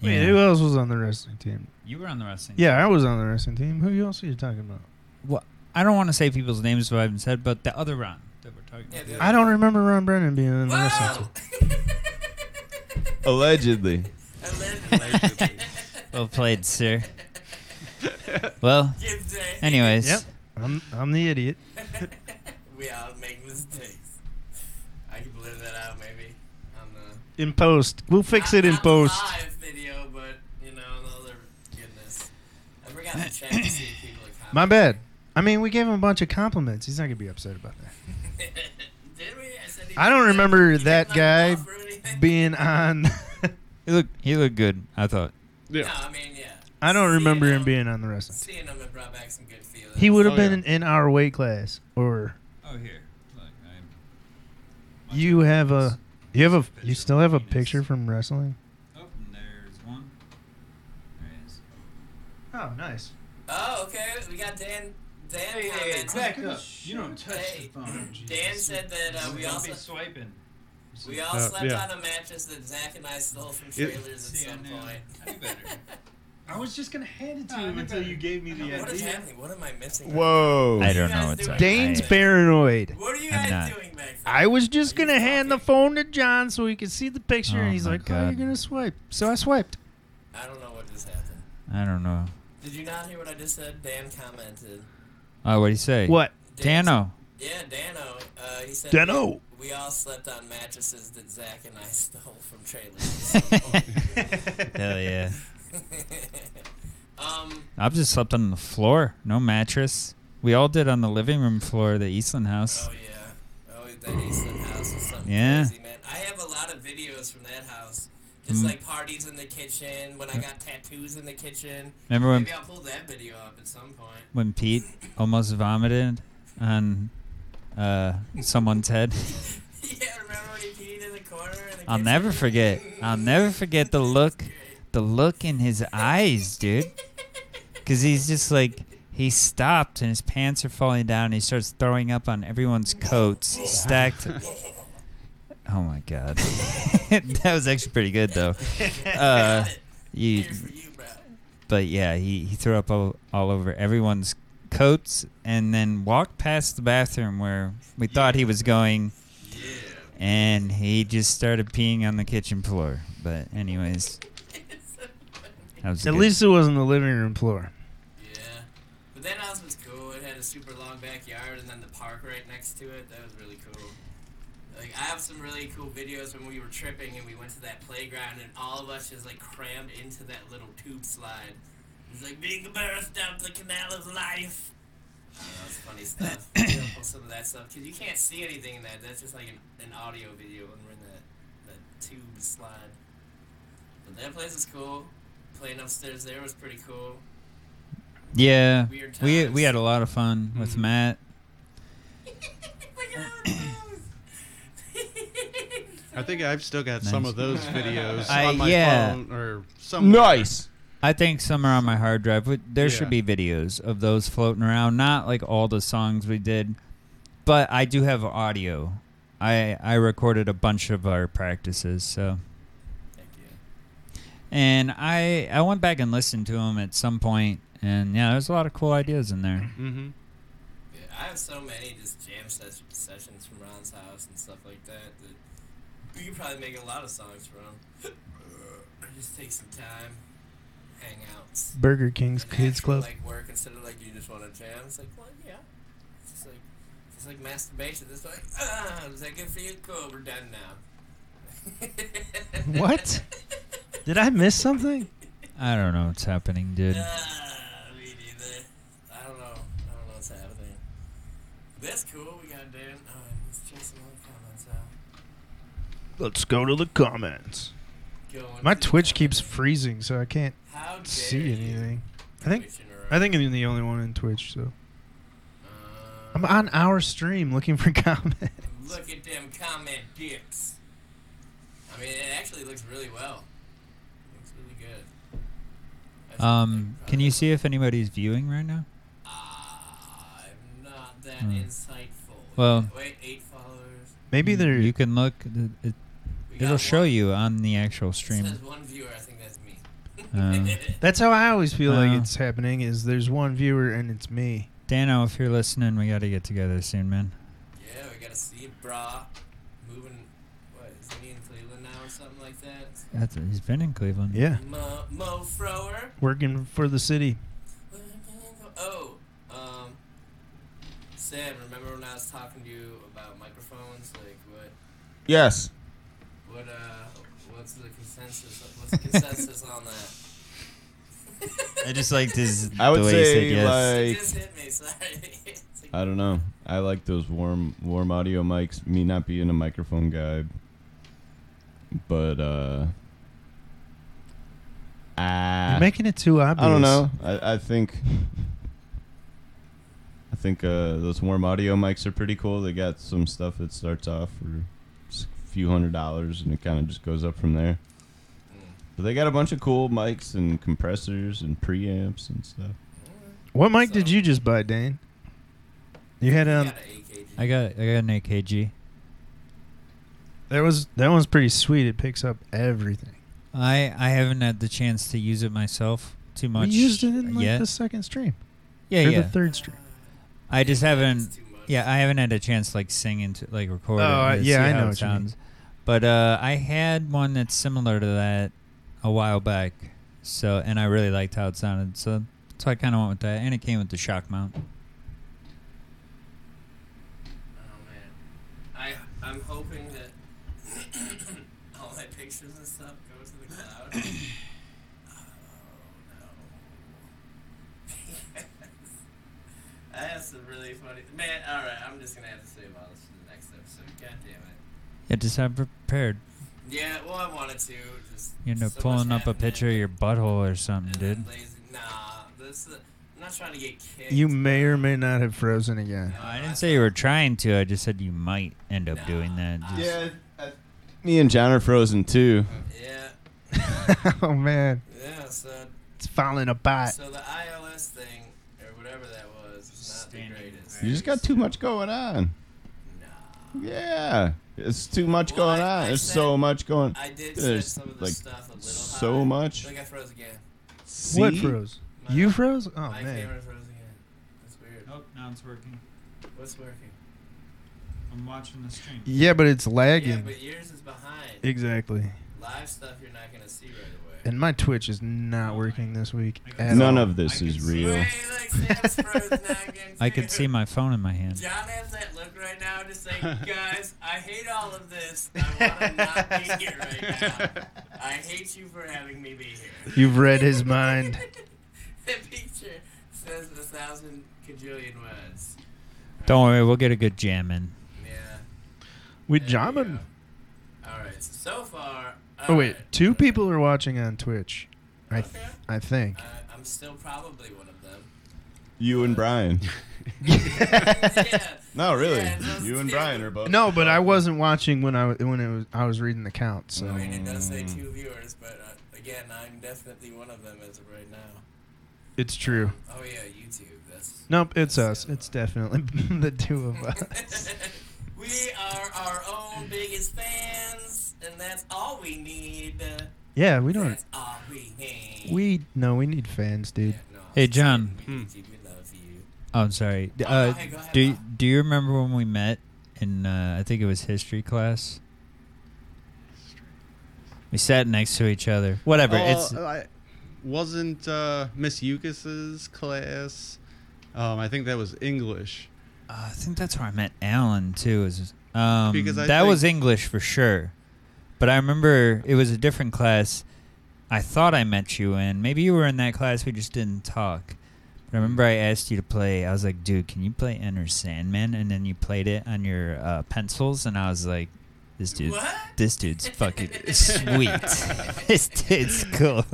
A: Wait, who else was on the wrestling team?
C: you were on the wrestling. Team?
A: Yeah, I was on the wrestling team. Who else are you talking about?
C: Well, I don't want to say people's names so I haven't said, but the other Ron that we're talking
B: Yeah,
C: about.
A: I don't remember Ron Brennan being on the wrestling team.
D: Allegedly.
B: Allegedly.
C: Well played, sir. Well, anyways.
A: Yep, I'm I'm the idiot.
B: we all make mistakes. I can blur that out maybe on the.
A: In post, we'll fix
B: not-
A: it in post.
B: live video, but you know, the other goodness. I forgot to check to see if people are commenting.
A: My bad. I mean, we gave him a bunch of compliments. He's not gonna be upset about that.
B: Did we? I, said he
A: I don't
B: didn't-
A: remember
B: he
A: that guy
B: knock off or anything.
A: Being on,
C: He looked he looked good, I thought.
B: No,
E: Yeah.
B: I mean, yeah.
A: I don't remember him
B: him-
A: being on the wrestling. team.
B: Seeing him, it brought back some good feelings.
A: He would have
E: Oh,
A: been
E: yeah.
A: in, in our weight class, or
C: Oh here. Look, I'm
A: you have a you have a you still have a picture from wrestling.
C: Oh, there's one. There he is.
A: Oh, nice.
B: Oh, okay. We got Dan. Dan
A: Hey, hey, hey,
B: commented.
A: back up. You don't touch
B: Hey,
A: the phone.
B: Dan said that uh, we all be
C: swiping.
B: we all
E: Uh,
B: slept
E: yeah.
B: on a mattress that Zach and I stole from
E: It-
B: trailers at
C: See, I
B: some
C: knew.
B: point.
C: I knew better.
A: I was just gonna hand it to
C: I
A: him until you gave me the
B: What is
A: idea.
B: happening? What am I missing?
D: Whoa.
C: I don't know
B: guys
C: what's up.
A: Daine's
C: I-
A: paranoid.
B: What are you
C: I'm
B: guys
C: not.
B: doing back there?
A: I was just gonna hand the phone to Jon so he could see the picture,
C: Oh
A: and he's
C: my
A: like, "Oh, you're
C: God.
A: gonna swipe." So I swiped.
B: I don't know what just happened.
C: I don't know.
B: Did you not hear what I just said? Dan commented.
C: Oh, what do you say?
A: What?
B: Dan
C: Dano.
B: Yeah, Dano. Uh, he said
A: Dano.
B: We, we all slept on mattresses that Zach and I stole from trailers.
C: Hell yeah.
B: um,
C: I've just slept on the floor, no mattress. We all did on the living room floor of the Eastland house.
B: oh yeah. Oh, that Eastland house is something
C: Yeah.
B: crazy, man. I have a lot of videos from that house. Just
C: Mm.
B: like parties in the kitchen, when I got tattoos in the kitchen.
C: Remember when
B: Maybe I'll pull that video up at some point.
C: when Pete almost vomited on uh, someone's head?
B: yeah, remember when he peed in the corner? In the
C: I'll never forget. I'll never forget the look, the look in his eyes, dude. Because he's just like he stopped and his pants are falling down. And he starts throwing up on everyone's coats, stacked. Oh my god, that was actually pretty good though. Uh, you, but yeah, he, he threw up all, all over everyone's coats and then walked past the bathroom where we thought he was going and he just started peeing on the kitchen floor. But anyways, that was
A: At
C: good.
A: least it wasn't the living room floor.
B: Yeah. But that house was cool. It had a super long backyard and then the park right next to it. That was really cool. Like I have some really cool videos when we were tripping and we went to that playground and all of us just like crammed into that little tube slide. It's like being immersed down the canal of life. I don't know, it's funny stuff. Maybe I'll post some of that stuff because you can't see anything in that. That's just like an, an audio video when we're in that that tube slide. But that place is cool. Playing upstairs there was pretty cool.
C: yeah, we we had a lot of fun with
E: Mhm.
C: Matt.
E: I think I've still got some of those videos
C: I-
E: on my
C: yeah.
E: phone or somewhere.
D: Nice.
C: I think some are on my hard drive. But there should be videos of those floating around. Not like all the songs we did, but I do have audio. I I recorded a bunch of our practices, so
B: Thank you.
C: And I I went back and listened to them at some point, and yeah, there's a lot of cool ideas in there.
E: Mm-hmm.
B: Yeah, I have so many just jam ses- sessions from Ron's house and stuff like that that you could probably make a lot of songs from. just take some time, hang out.
A: Burger King's
B: and
A: Kids Club.
B: Like work instead of like you just want to jam. It's like, well, yeah. It's just like, it's like masturbation. It's like, ah, is that good for you? Cool, we're done now.
A: What? Did I miss something?
C: I don't know what's happening, dude.
B: Ah, me neither. I don't know. I don't know what's happening. That's cool. We got Dan. Oh, let's check some other comments out.
A: Let's go to the comments.
B: Going
A: My
B: to the
A: Twitch keeps
B: comments.
A: freezing, so I can't
B: How dare
A: see
B: you,
A: anything. I think
B: Twitch interrupt.
A: I think I'm the only one in Twitch, so I'm
B: Um,
A: on our stream looking for comments.
B: Look at them comment dicks. I mean, it actually looks really well. It looks really good. I
C: Um, can you see if anybody's viewing right now?
B: Ah, I'm not that
C: Hmm.
B: insightful.
C: Well-
B: wait, eight followers.
A: Maybe they're
C: You can look. It, it'll show
B: one.
C: you on the actual
B: It
C: stream.
B: says one viewer. I think that's me.
C: Uh.
A: That's how I always feel like
C: Uh.
A: it's happening. Is there's one viewer and it's me.
C: Dano, if you're listening, we got to get together soon, man.
B: Yeah, we gotta see it, brah. Moving, what, is he in Cleveland now or something like that?
C: That's, he's been in Cleveland.
A: Yeah,
B: Mo, Mo Frower.
A: working for the city.
B: Oh, um, Sam, remember when I was talking to you about microphones? Like, what,
D: Yes.
B: what, uh, what's the consensus? What's the consensus on that?
C: I just liked his.
D: I would
C: the way he
D: say
C: said yes.
B: it
D: like
B: just hit me. Sorry. Like-
D: I don't know. I like those warm warm audio mics. Me not being a microphone guy, but uh, ah,
A: You're making it too obvious.
D: I don't know. I, I think I think uh, those warm audio mics are pretty cool. They got some stuff that starts off for a few hundred dollars and it kind of just goes up from there. But they got a bunch of cool mics and compressors and preamps and stuff.
A: What mic did you just buy, Daine? You had um,
B: got a AKG.
C: I got I got an AKG.
A: That was that one's pretty sweet. It picks up everything.
C: I I haven't had the chance to use it myself too much.
A: We used it in like
C: yet.
A: the second stream
C: yeah,
A: or
C: yeah.
A: the third stream.
C: I just haven't.
B: it's too much.
C: Yeah, I haven't had a chance to like sing into like record.
A: Oh,
C: it
A: yeah, I know
C: it
A: what you mean.
C: sounds. But uh, I had one that's similar to that a while back. So and I really liked how it sounded. So so I kind of went with that, and it came with the shock mount.
B: Oh man, I I'm hoping that all my pictures and stuff go to the cloud. Oh no. I have some really funny man. All right, I'm just gonna have to save all this for the next episode. God damn it.
C: Yeah, just have prepared.
B: Yeah, well, I wanted to. Just
C: You end up
B: so
C: pulling up a picture of
B: that-
C: your butthole or something, dude.
B: then lazy- Nah, this. Uh, I'm not trying to get kicked.
A: You may or may not have frozen again.
B: No,
C: I
B: I
C: didn't say you were trying to. I just said you might end up doing that. Just-
D: Yeah, I, me and Jon are frozen too.
B: Yeah,
A: oh man,
B: yeah. So
A: it's falling apart.
B: So the iOS thing, or whatever that was, is not
C: Standing
B: the greatest.
D: You just got too much going on.
B: Nah.
D: Yeah, it's too much
B: Well,
D: going
B: I-
D: on.
B: I
D: There's
B: said-
D: so much going.
B: I did
D: There's,
B: set some of the
D: like,
B: stuff a little
D: so
B: high.
D: much.
B: Look, I froze again.
D: See?
A: What froze?
B: My-
A: You froze? Oh
B: my
A: man.
B: camera froze again. That's weird.
C: Nope, now it's working.
B: What's working?
C: I'm watching the stream.
A: Yeah, but it's lagging.
B: Yeah,
A: lagging.
B: but yours is behind.
A: Exactly.
B: Live stuff you're not gonna see right away.
A: And my Twitch is not working this week. At
D: None
A: all.
D: of this is real.
B: Wait, like Sam's froze now again.
C: I
B: too.
C: could see my phone in my hand.
B: Jon has that look right now, just like, guys, I hate all of this. I want to not be here right now. I hate you for having me be here.
A: You've read his mind.
B: that picture says a thousand cajillion words.
C: Don't worry, we'll get a good jam in.
B: Yeah.
A: We
B: there you
A: jamming.
B: go. All right. So, so far.
A: Oh wait, two people are watching on Twitch. I th-
B: Okay.
A: I think.
B: Uh, I'm still probably one of them.
D: You and Brian.
B: yeah.
D: No, really.
B: Yeah, those
D: you and
B: two.
D: Brian are both.
A: No, but I wasn't watching when I w- when it was I was reading the count. So
B: I mean, it does say two viewers, but uh, again, I'm definitely one of them as of right now.
A: it's true.
B: Oh yeah, YouTube. That's.
A: Nope, it's us. It's definitely the two of us.
B: we are our own biggest fans, and that's all we need.
A: Yeah, we don't.
B: That's all we need.
A: We no, we need fans, dude.
B: Yeah, no,
C: Hey, Jon.
B: kidding. We need you. We love you.
C: Oh, I'm sorry. D-
B: Oh,
C: Uh,
B: go ahead,
C: do you, do you remember when we met in uh, I think it was history class? We sat next to each other. Whatever. it's
E: Oh, I wasn't uh, Miss Yukas's class. Um, I think that was English.
C: uh, I think that's where I met Alan too. Is um,
E: Because I
C: that
E: think-
C: was English for sure. But I remember it was a different class. I thought I met you in. Maybe you were in that class. We just didn't talk. But I remember I asked you to play. I was like, "Dude, can you play Enter Sandman?" And then you played it on your uh, pencils, and I was like, "This dude, this dude's fucking sweet. this dude's cool."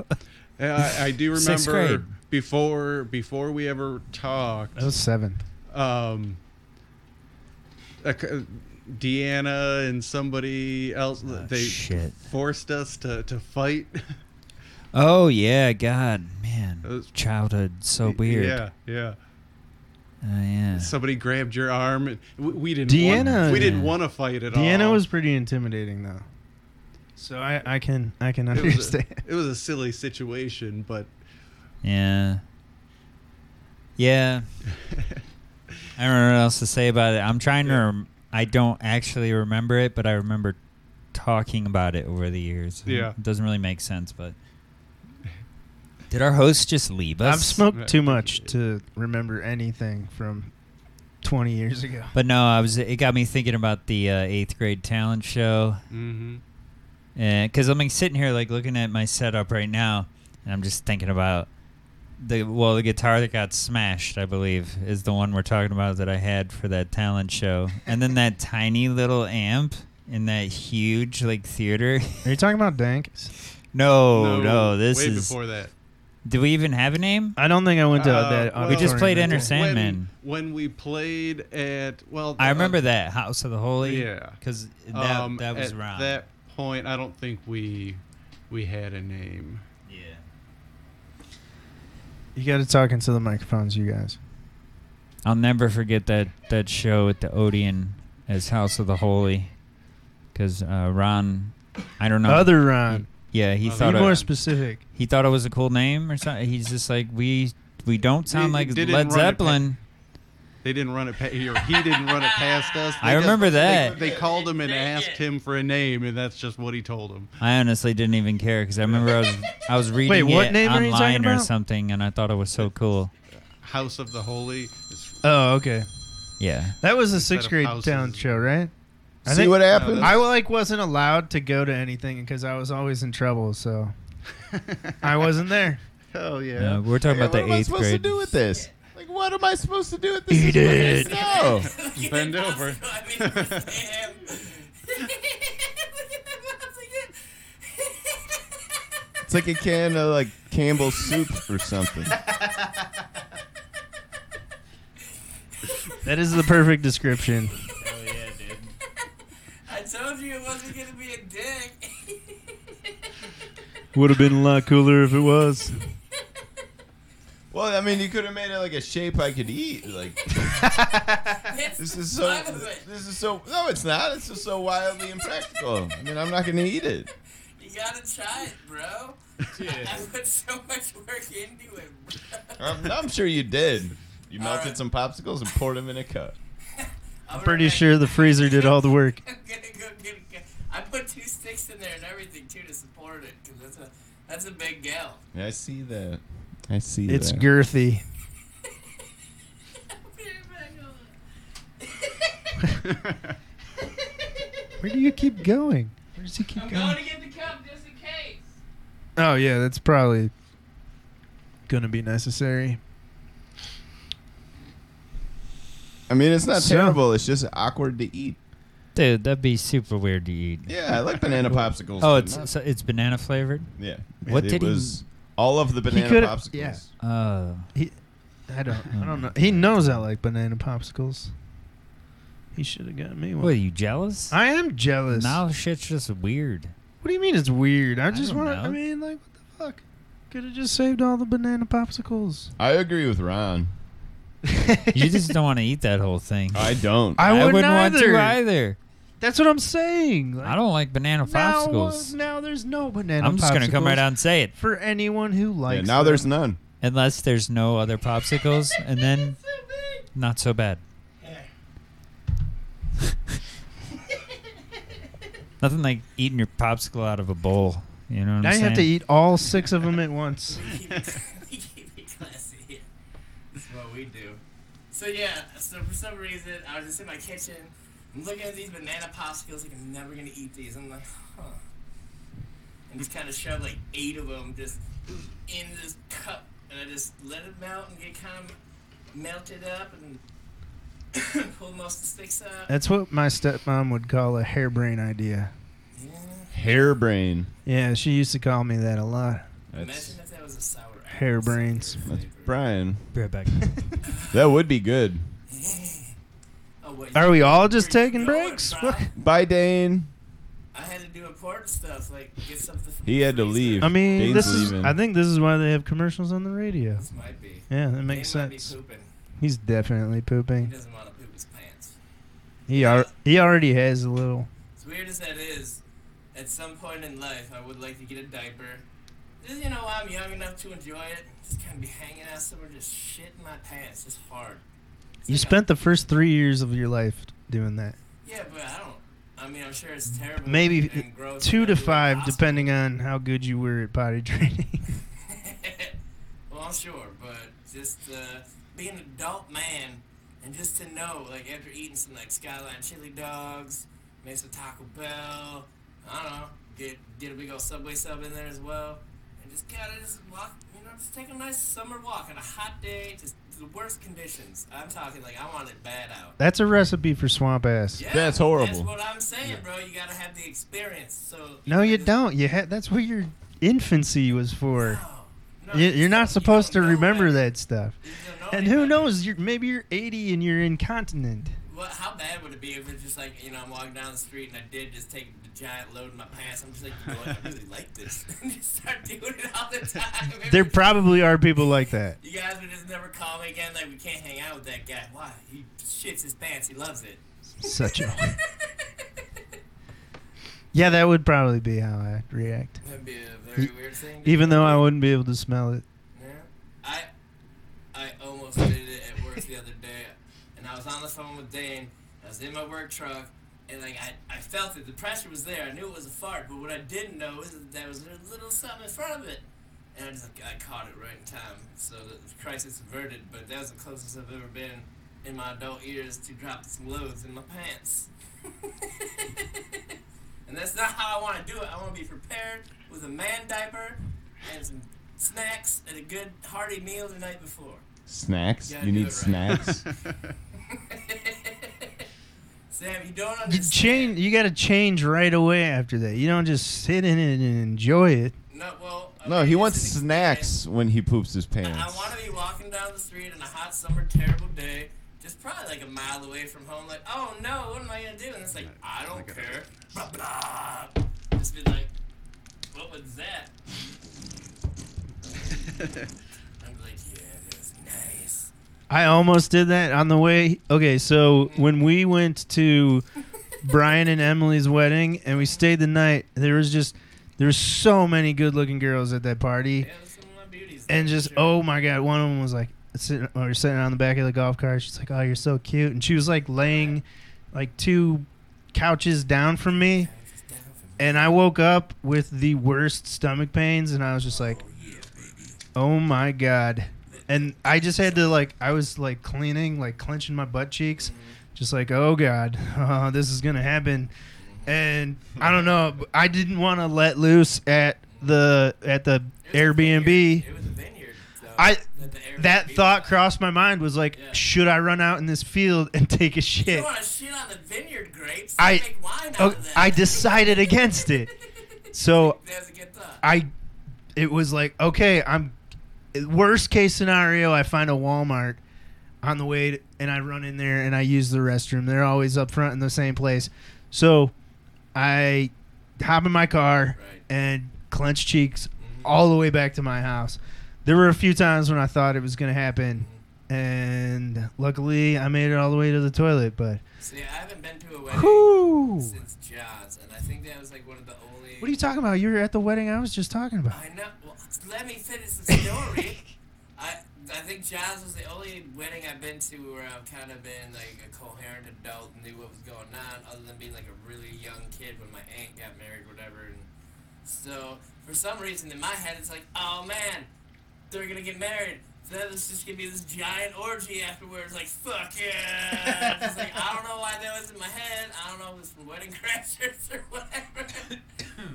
E: Yeah, I, I do remember before before we ever talked.
A: That was seventh.
E: um, a c- Deanna and somebody else.
C: Oh,
E: they
C: shit.
E: forced us to, to fight.
C: Oh yeah, God, man,
E: was-
C: childhood so weird.
E: Yeah, yeah.
C: Oh yeah.
E: Somebody grabbed your arm. And we, we didn't.
A: Deanna-
E: Want, we didn't want to fight at all.
A: Deanna was pretty intimidating though. So I, I can I can
E: It was, a,
A: understand.
E: it was a silly situation, but
C: Yeah. Yeah. I don't know what else to say about it. I'm trying to.
E: Yeah.
C: Rem- I don't actually remember it, but I remember talking about it over the years.
E: Yeah.
C: It doesn't really make sense, but. Did our host just leave us?
A: I've smoked too much to remember anything from 20 years ago.
C: But no, I was. It got me thinking about the uh, eighth grade talent show.
E: mm-hmm.
C: because I'm like sitting here like looking at my setup right now, and I'm just thinking about the well, the guitar that got smashed, I believe, is the one we're talking about that I had for that talent show, and then that tiny little amp in that huge like theater.
A: Are you talking about Dank?
C: no, no, this
E: way
C: is.
E: before that.
C: Do we even have a name?
A: I don't think I went to
E: Uh,
A: that.
E: well,
C: we just played
A: that
C: Enter. Sandman.
E: When, when we played at well,
C: I
E: uh,
C: remember that House of the Holy.
E: Yeah.
C: because that
E: Um,
C: that was
E: at
C: around.
E: that point. I don't think we we had a name.
C: Yeah.
A: You got to talk into the microphones, you guys.
C: I'll never forget that that show at the Odeon as House of the Holy, because uh, Ron, I don't know.
A: Other Ron.
C: yeah, he
E: Other
C: thought
A: Be more
C: it,
A: specific.
C: he thought it was a cool name or something. He's just like we we don't sound
E: They-
C: like
E: they
C: Led
E: run pa-
C: Zeppelin.
E: They didn't run it. Pa- or he didn't run it past us.
C: I
E: They just-
C: remember
E: they-
C: that.
E: They, called him and asked him for a name, and that's just what he told them.
C: I honestly didn't even care because I remember I was I was reading
A: what
C: it
A: name are you talking
C: online or something, and I thought it was so cool.
E: House of the Holy. It's,
A: Oh, okay.
C: Yeah.
A: That was a sixth grade town show, right? I
D: See
A: think-
D: what happened?
A: I like wasn't allowed to go to anything because I was always in trouble, so I wasn't there.
E: Hell yeah.
C: Uh, we're talking
D: Yeah,
C: about
D: what
C: the
D: am I
C: eighth
D: supposed
C: grade.
D: to do with this? Like, what am I supposed to do with this?
A: Eat
D: This
A: it.
D: No.
E: Bend over.
B: I mean. Look at that mouse again.
D: It's like a can of like Campbell's soup or something.
A: That is the perfect description. Hell yeah, dude.
B: I told you it wasn't gonna be a dick.
A: Would have been a lot cooler if it was.
D: Well, I mean, you could have made it like a shape I could eat. Like this is so.
B: fun of it.
D: This is so. No, it's not. It's just so wildly impractical. I mean, I'm not gonna eat it.
B: You gotta try it, bro. I put so much work into it, bro.
D: I'm, I'm sure you did. You
B: All
D: melted
B: right.
D: some popsicles and poured them in a cup.
B: I'm
A: Pretty
B: gonna-
A: sure the freezer did all the work.
B: I'm gonna go get a gu- I put two sticks in there and everything too to support it because that's a that's a big gal.
D: Yeah, I see that. I see
A: It's
D: that.
A: girthy. Where do you keep going? Where does he keep going?
B: I'm
A: going?
B: going to get the cup just in case.
A: Oh yeah, that's probably gonna be necessary.
D: I mean, it's not
A: So-
D: terrible. It's just awkward to eat.
C: Dude, that'd be super weird to eat.
D: Yeah, I like banana oh, popsicles.
C: Oh, it's so it's banana flavored.
D: yeah.
C: What
D: it
C: did he-
D: was all of the banana
A: coulda-
D: popsicles.
A: yeah.
C: Oh,
A: I don't. I don't hmm. know. He knows I like banana popsicles. He should have got me one.
C: what are you jealous?
A: I am jealous.
C: now shit's just weird.
A: What do you mean it's weird? I just
C: don't
A: want. to I
C: know.
A: mean, like, what the fuck? Could have just saved all the banana popsicles.
D: I agree with Ron.
C: You just don't want to eat that whole thing.
D: I don't.
A: I wouldn't
C: wouldn't want
A: either.
C: to either.
A: That's what I'm saying. Like,
C: I don't like banana
A: now,
C: popsicles.
A: now there's no banana. Popsicles.
C: I'm just gonna come right out and say it.
A: for anyone who likes.
D: Yeah,
A: likes.
D: now there's none.
C: Unless there's no other popsicles, and then not so bad. Nothing like eating your popsicle out of a bowl. You know what
A: Now
C: I'm saying?
A: Now you have to eat all six of them at once.
B: we keep it classy. That's what we do. So yeah, so for some reason I was just in my kitchen, I'm looking at these banana popsicles, like I'm never gonna eat these. I'm like, huh. And just kind of shoved like eight of them just in this cup, and I just let it melt and get kind of melted up and pull most of the sticks out.
A: That's what my stepmom would call a harebrain idea.
B: Yeah.
D: Hairbrain.
A: Yeah, she used to call me that a lot.
D: That's,
B: Imagine if that was a sour apple
A: Harebrains.
B: cider
D: that's. Brian.
C: Be right back.
D: That would be good.
B: Wait,
A: Are we all just taking breaks?
B: bro?
D: Bye, Daine.
B: I had to do important stuff, like get something. From
D: He had to leave.
A: I mean,
D: Daine's
A: this is.
D: leaving.
A: I think this is why they have commercials on the radio.
B: This might be.
A: Yeah, that makes
B: Daine might be
A: sense.
B: pooping.
A: He's definitely pooping.
B: He
A: pooping.
B: doesn't want to poop his pants.
A: He ar- he already has a little.
B: As weird as that is, at some point in life, I would like to get a diaper. Just, you know, I'm young enough to enjoy it. Just kind of be hanging out somewhere, just shitting my pants, just hard.
A: You
B: like
A: spent the first three years of your life doing that.
B: yeah, but I don't. I mean, I'm sure it's terrible.
A: Maybe two to
B: I'd do it
A: five, depending on how good you were at potty training.
B: well, I'm sure, but just uh, being an adult man and just to know, like after eating some like Skyline chili dogs, maybe some Taco Bell, I don't know, get get a big old Subway sub in there as well, and just gotta just walk, you know, just take a nice summer walk on a hot day, just the worst conditions. I'm talking like I want it bad out.
A: That's a recipe for swamp ass.
B: Yeah,
D: That's horrible.
B: That's what I'm saying, bro. You gotta have the experience. So
A: No, you
B: just-
A: don't. You ha- That's what your infancy was for.
B: No, no,
A: You,
B: you
A: you're not
B: don't- you
A: supposed to remember
B: any-
A: that stuff.
B: you don't know
A: And who knows? You're, maybe you're 80 and you're incontinent.
B: What? How bad would it be if it's just like you know I'm walking down the street and I did just take the giant load in my pants? I'm just like, you know what? I really like this, and just start doing it all the time.
A: There probably are people like that.
B: You guys would just never call me again. Like we can't hang out with that guy. Why? He shits his pants. He loves it.
A: Such a. Yeah, that would probably be how I react.
B: That'd be a very weird thing.
A: Even though I wouldn't be able to smell it.
B: Yeah. I I almost did it at work the other day, and I was on the phone with Daine. I was in my work truck, and like I, I felt it. The pressure was there. I knew it was a fart, but what I didn't know is that there was a little something in front of it, and I just I caught it right in time. So the crisis averted. But that was the closest I've ever been in my adult years to dropping some loads in my pants. and that's not how I want to do it. I want to be prepared with a man diaper and some snacks and a good hearty meal the night before.
D: Snacks?
B: Gotta
D: You need
B: right.
D: snacks?
B: Sam, you don't
A: You change. You got to change right away after that. You don't just sit in it and enjoy it.
B: No, well.
D: no,
B: okay,
D: he wants snacks when he poops his pants.
B: I want to be walking down the street on a hot summer terrible day, just probably like a mile away from home. Like, oh no, what am I gonna do? And it's like, I don't
E: Like
B: care. Blah blah. Just be like, what was that? I'm like, yeah, that was nice.
A: I almost did that on the way. Okay, so when we went to Brian and Emily's wedding and we stayed the night, there was just there was so many good-looking girls at that party,
B: Yeah, some of my beauties.
A: and just
B: sure.
A: oh my god, one of them was like sitting or sitting on the back of the golf cart. She's like, "Oh, you're so cute," and she was like laying like two couches down from me, and I woke up with the worst stomach pains, and I was just like,
B: Oh.
A: Oh my god. And I just had to like I was like cleaning, like clenching my butt cheeks, just like, "Oh god, uh, this is going to happen." And I don't know, but I didn't want to let loose at the at the
B: It was a vineyard.
A: Airbnb.
B: It was a vineyard. though,
A: I-
B: that, the
A: That thought crossed my mind was like,
B: Yeah.
A: should I run out in this field and take a
B: You
A: shit?
B: don't want to shit on the vineyard grapes.
A: I-
B: make wine out
A: Oh,
B: of that.
A: I decided against it. So
B: That's a good thought.
A: I it was like, okay, I'm worst case scenario, I find a Walmart on the way to, and I run in there and I use the restroom. They're always up front in the same place. So I hop in my car
B: Right.
A: and clench cheeks
B: Mhm.
A: all the way back to my house. There were a few times when I thought it was going to happen and luckily I made it all the way to the toilet, but
B: See, I haven't been to a wedding
A: whew.
B: since Jon's, and I think that was like one of the only.
A: What are you talking about? You were at the wedding I was just talking about.
B: I know. Let me finish the story. I I think jazz was the only wedding I've been to where I've kind of been like a coherent adult and knew what was going on, other than being like a really young kid when my aunt got married, whatever. And so for some reason in my head, it's like, oh man, they're gonna get married. Then it's just gonna be this giant orgy afterwards. Like fuck yeah! Just like I don't know why that was in my head. I don't know if it was from Wedding Crashers or whatever.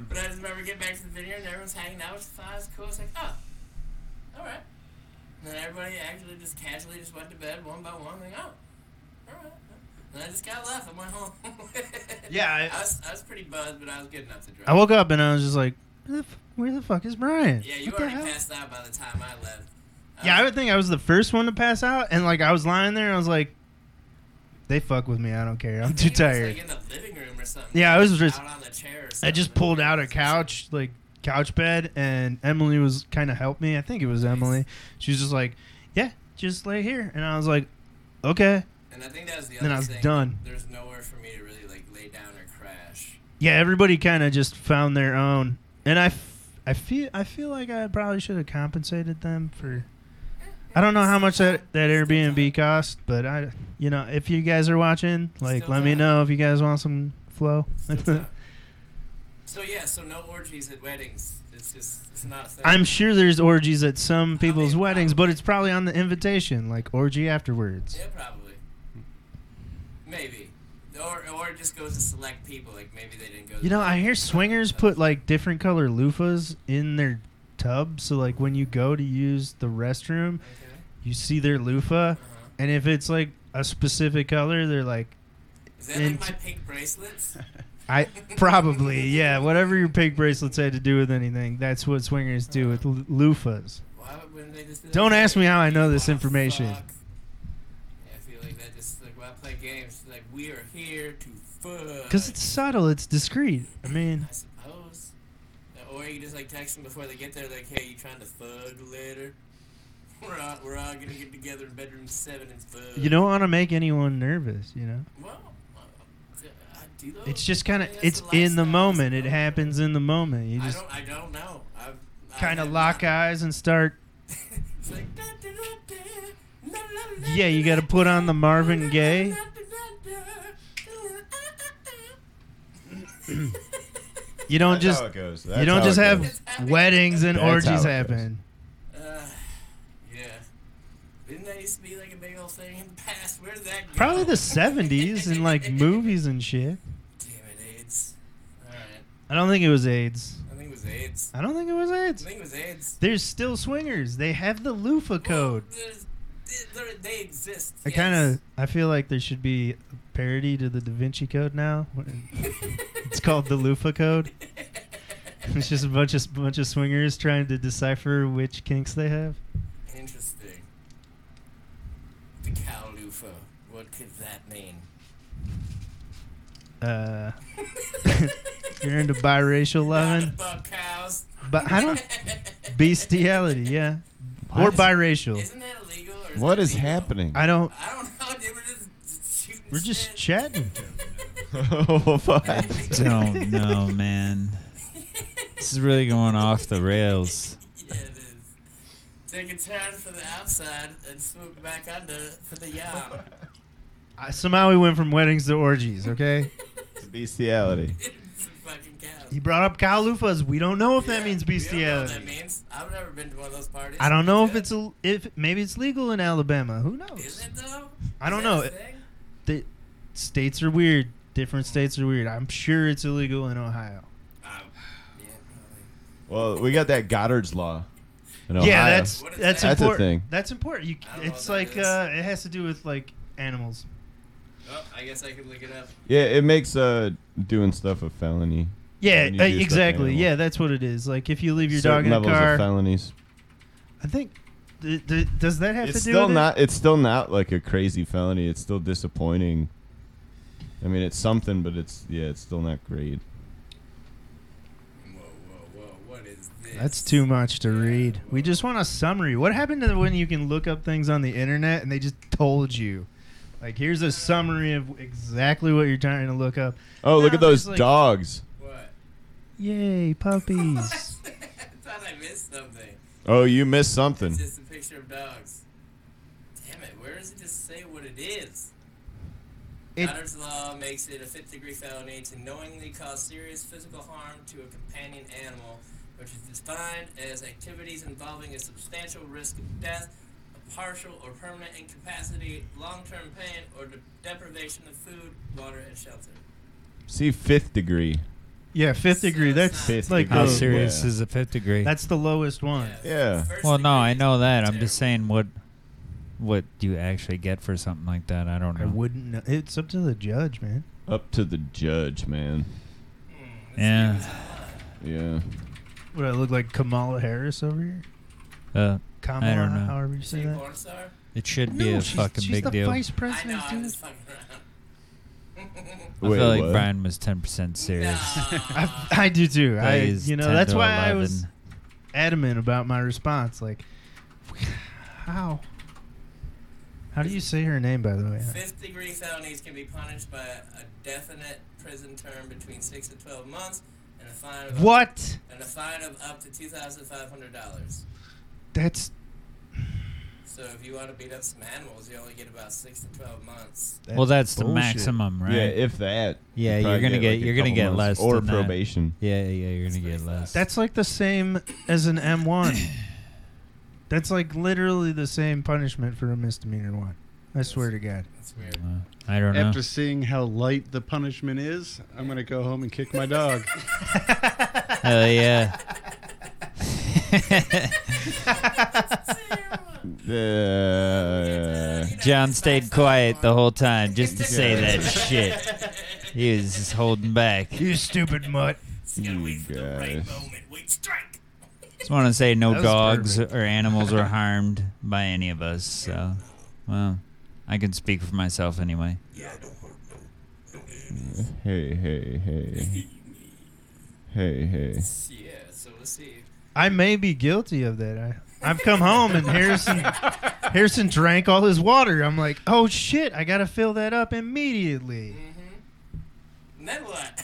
B: but I just remember getting back to the vineyard and everyone's hanging out. It's fine. It's cool. It's like oh, all right. And then everybody actually just casually just went to bed one by one. Like oh, all right. And I just got left. I went home.
A: Yeah, I-
B: I, was I was pretty buzzed, but I was good enough to drive.
A: I woke up and I was just like, where the, f- where the fuck is Brian?
B: Yeah, you
A: What
B: already passed out by the time I left.
A: Yeah, I would think I was the first one to pass out, and like I was lying there, and I was like, they fuck with me. I don't care. I'm too tired.
B: Like in the living room or something.
A: Yeah, I was just-
B: out on the chair. Or
A: I just pulled out a couch, like couch bed, and Emily was kind of helped me. I think it was Emily. She was just like, yeah, just lay here, and I was like, okay.
B: And I think that was the other Then
A: I was
B: thing.
A: done.
B: There's nowhere for me to really like lay down or crash.
A: Yeah, everybody kind of just found their own, and I, f- I feel I feel like I probably should have compensated them for. I don't know how much that, that Airbnb cost, but I, you know, if you guys are watching, like,
B: Still
A: let me
B: time.
A: know if you guys want some flow.
B: So yeah, so no orgies at weddings. It's just it's not.
A: I'm sure there's orgies at some people's
B: mean,
A: weddings, but it's probably on the invitation, like orgy afterwards.
B: Yeah, probably. Maybe. Or or it just goes to select people. Like maybe they didn't go. to
A: You know, I hear swingers put like different color loofahs in their tub, so like when you go to use the restroom,
B: Okay.
A: You see their loofah, and if it's like a specific color, they're like,
B: Is that like my pink bracelets?
A: I probably yeah, whatever your pink bracelets had to do with anything, that's what swingers do with l- loofahs.
B: Why wouldn't they just do
A: Don't ask me how I know this information.
B: fuck. I feel like that just like when I play games, like we are here to fuck.
A: Because it's subtle. It's discreet. I mean,
B: I suppose. Or you just like text them before they get there, like, hey, you trying to fuck later? We're all, we're all gonna get together in bedroom seven and fuck.
A: you don't want to make anyone nervous. You know.
B: Well, uh, I do though.
A: It's just kind of.
B: I mean, that's
A: It's
B: the
A: in the
B: lifestyle,
A: moment. It
B: so-
A: happens in the moment. You
B: I
A: just
B: don't. I don't know. I've, I
A: kind of
B: have
A: lock
B: not-
A: eyes and start.
B: It's like, da, da, da, da, la, la, la,
A: Yeah, you gotta put on the Marvin
B: da, da,
A: Gaye. You don't
D: That's
A: just.
D: how it goes.
A: You don't
D: how
A: just
D: it
A: have
D: goes.
A: weddings and
D: That's how
A: orgies
D: it goes.
A: happen.
B: Didn't that used to be like a big old thing in the past? Where did that go?
A: Probably the 70s in like movies and shit.
B: Damn it, AIDS. Alright.
A: I don't think it was AIDS.
B: I think it was AIDS.
A: I don't think it was AIDS.
B: I think it was AIDS.
A: There's still swingers. They have the loofah code.
B: Well, they, they exist.
A: I kind of I feel like there should be a parody to the Da Vinci Code now. It's called the loofah code. It's just a bunch of bunch of swingers trying to decipher which kinks they have.
B: Interesting. The cow loofah. What could that mean?
A: Uh, you're into biracial
B: Not
A: loving,
B: about cows.
A: but I don't bestiality. Yeah, or biracial.
B: Isn't that illegal? Or is
D: What
B: that
D: is
B: legal?
D: happening?
A: I don't.
B: I don't know. Dude, we're just shooting.
A: We're just
B: shit.
A: chatting.
D: oh, what?
C: Don't know, man. This is really going off the rails.
B: Yeah. Take a turn for the outside and swoop back under for the yam.
A: I, somehow we went from weddings to orgies. Okay.
D: Bestiality.
B: it's a fucking cow.
A: He brought up cow loofahs. We don't know if that
B: Yeah,
A: means
B: we don't know what
A: bestiality.
B: that means. I've never been to one of those parties.
A: I don't know if
B: Good.
A: it's a, if maybe it's legal in Alabama. Who knows?
B: Is it though?
A: I don't
B: Is
A: know.
B: that a thing?
A: The states are weird. Different states are weird. I'm sure it's illegal in Ohio.
B: Um, yeah,
D: Well, we got that Goddard's law. In
A: Yeah,
D: Ohio.
A: that's
B: What is
A: that's
B: that?
D: That's a
A: important.
D: thing.
A: That's important. You,
B: I don't know
A: it's
B: what that
A: like
B: is.
A: uh, it has to do with like animals.
B: Oh, I guess I could look it up.
D: Yeah, it makes uh doing stuff a felony.
A: Yeah,
D: When you
A: uh,
D: do stuff to
A: exactly.
D: animals.
A: Yeah, that's what it is. Like if you leave your
D: Certain
A: dog in a
D: levels of
A: car,
D: felonies.
A: I think. Th- th- does that have
D: It's
A: to do
D: still
A: with
D: not. It's still not like a crazy felony. It's still disappointing. I mean, it's something, but it's yeah, it's still not great.
B: Whoa, whoa, whoa! What is this?
A: it? That's too much to
B: Yeah,
A: read. We just want a summary. What happened to when you can look up things on the internet and they just told you? Like here's a summary of exactly what you're trying to look up.
D: Oh, look
A: No,
D: at those
A: there's, like-
D: dogs.
B: What?
A: Yay, puppies!
B: I thought I missed something.
D: Oh, you missed something.
B: It's just a picture of dogs. Damn it! Where does it just say what it is?
A: It-
B: Goddard's law makes it a fifth degree felony to knowingly cause serious physical harm to a companion animal, which is defined as activities involving a substantial risk of death, a partial or permanent incapacity, long term pain, or de- deprivation of food, water, and shelter.
D: See, fifth degree.
A: yeah, fifth
B: So
A: degree.
B: it's
A: That's
B: not-
D: Fifth
A: like
C: How
A: the-
D: degree.
C: serious
D: Yeah.
C: is the fifth degree?
A: that's the lowest one.
D: Yeah.
B: first
C: well, no,
B: degree
C: I
B: is
C: know that. I'm
B: terrible.
C: just saying what what do you actually get for something like that? I don't know.
A: I
C: know.
A: wouldn't. know. It's up to the judge, man.
D: Up to the judge, man.
B: Hmm, Let's
C: Yeah.
B: see.
D: Yeah.
A: Would I look like Kamala Harris over here?
C: Uh,
A: Kamala,
C: don't know.
A: however you say that.
C: it should be
A: No,
C: a
A: she's,
C: fucking
A: she's
C: big
A: the
C: deal.
A: vice
B: I know,
A: president,
B: I'm
A: dude.
B: just fucking.
C: I
D: Wait,
C: feel like
D: what?
C: Brian was ten percent serious.
A: I, I do too. I,
C: Plays
A: you know,
C: 10
A: that's
C: to
A: why I
C: 11.
A: was adamant about my response. Like, how? How do you say her name, by the way?
B: Fifth degree felonies can be punished by a definite prison term between six to twelve months and a fine of
A: What?
B: and a fine of up to two thousand five hundred dollars.
A: That's,
B: So if you want to beat up some animals, you only get about six to twelve months.
C: well, that's the maximum, right?
D: Yeah, if that.
C: Yeah,
D: you
C: you're gonna get-
D: like
C: you're gonna get less
D: or
C: than that.
D: probation.
C: yeah, yeah, you're gonna get
B: pretty
C: less.
A: That's like the same as an M1. That's like literally the same punishment for a misdemeanor one. I swear to God.
B: That's weird.
C: Uh, I don't know.
E: After seeing how light the punishment is, I'm gonna go home and kick my dog.
C: Hell yeah.
D: Uh,
C: Jon stayed quiet the whole time just to say that shit. He was just holding back.
A: You stupid mutt.
B: Gotta wait for the right
D: guys.
B: moment. Wait, strike.
C: Just want to say no
A: That was
C: dogs
A: perfect.
C: or animals were harmed by any of us. So, well, I can speak for myself anyway.
B: Yeah, don't hurt
D: Hey, hey, hey. Hey, hey.
B: Yeah, so we'll see.
A: I may be guilty of that. I, I've come home and Harrison Harrison drank all his water. I'm like, oh shit, I gotta fill that up immediately.
B: Mm-hmm. And then what?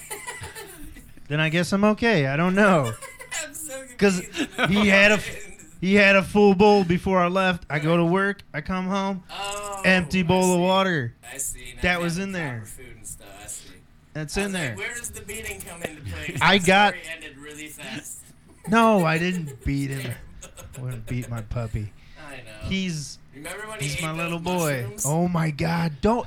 A: Then I guess I'm okay. I don't know.
B: I'm so
A: 'Cause
B: confused.
A: he had a- He had a full bowl before I left. I go to work. I come home,
B: oh,
A: empty
B: I
A: bowl of
B: see.
A: water.
B: I see. Now
A: That was in there.
B: Food and stuff. I see.
A: That's
B: I
A: in
B: was like,
A: there.
B: Where does the beating come into play?
A: I
B: the
A: got-
B: story ended really fast.
A: No, I didn't beat him. I wouldn't beat my puppy.
B: I know.
A: He's
B: Remember when he
A: he's
B: ate
A: my little boy.
B: mushrooms?
A: Oh my god! Don't.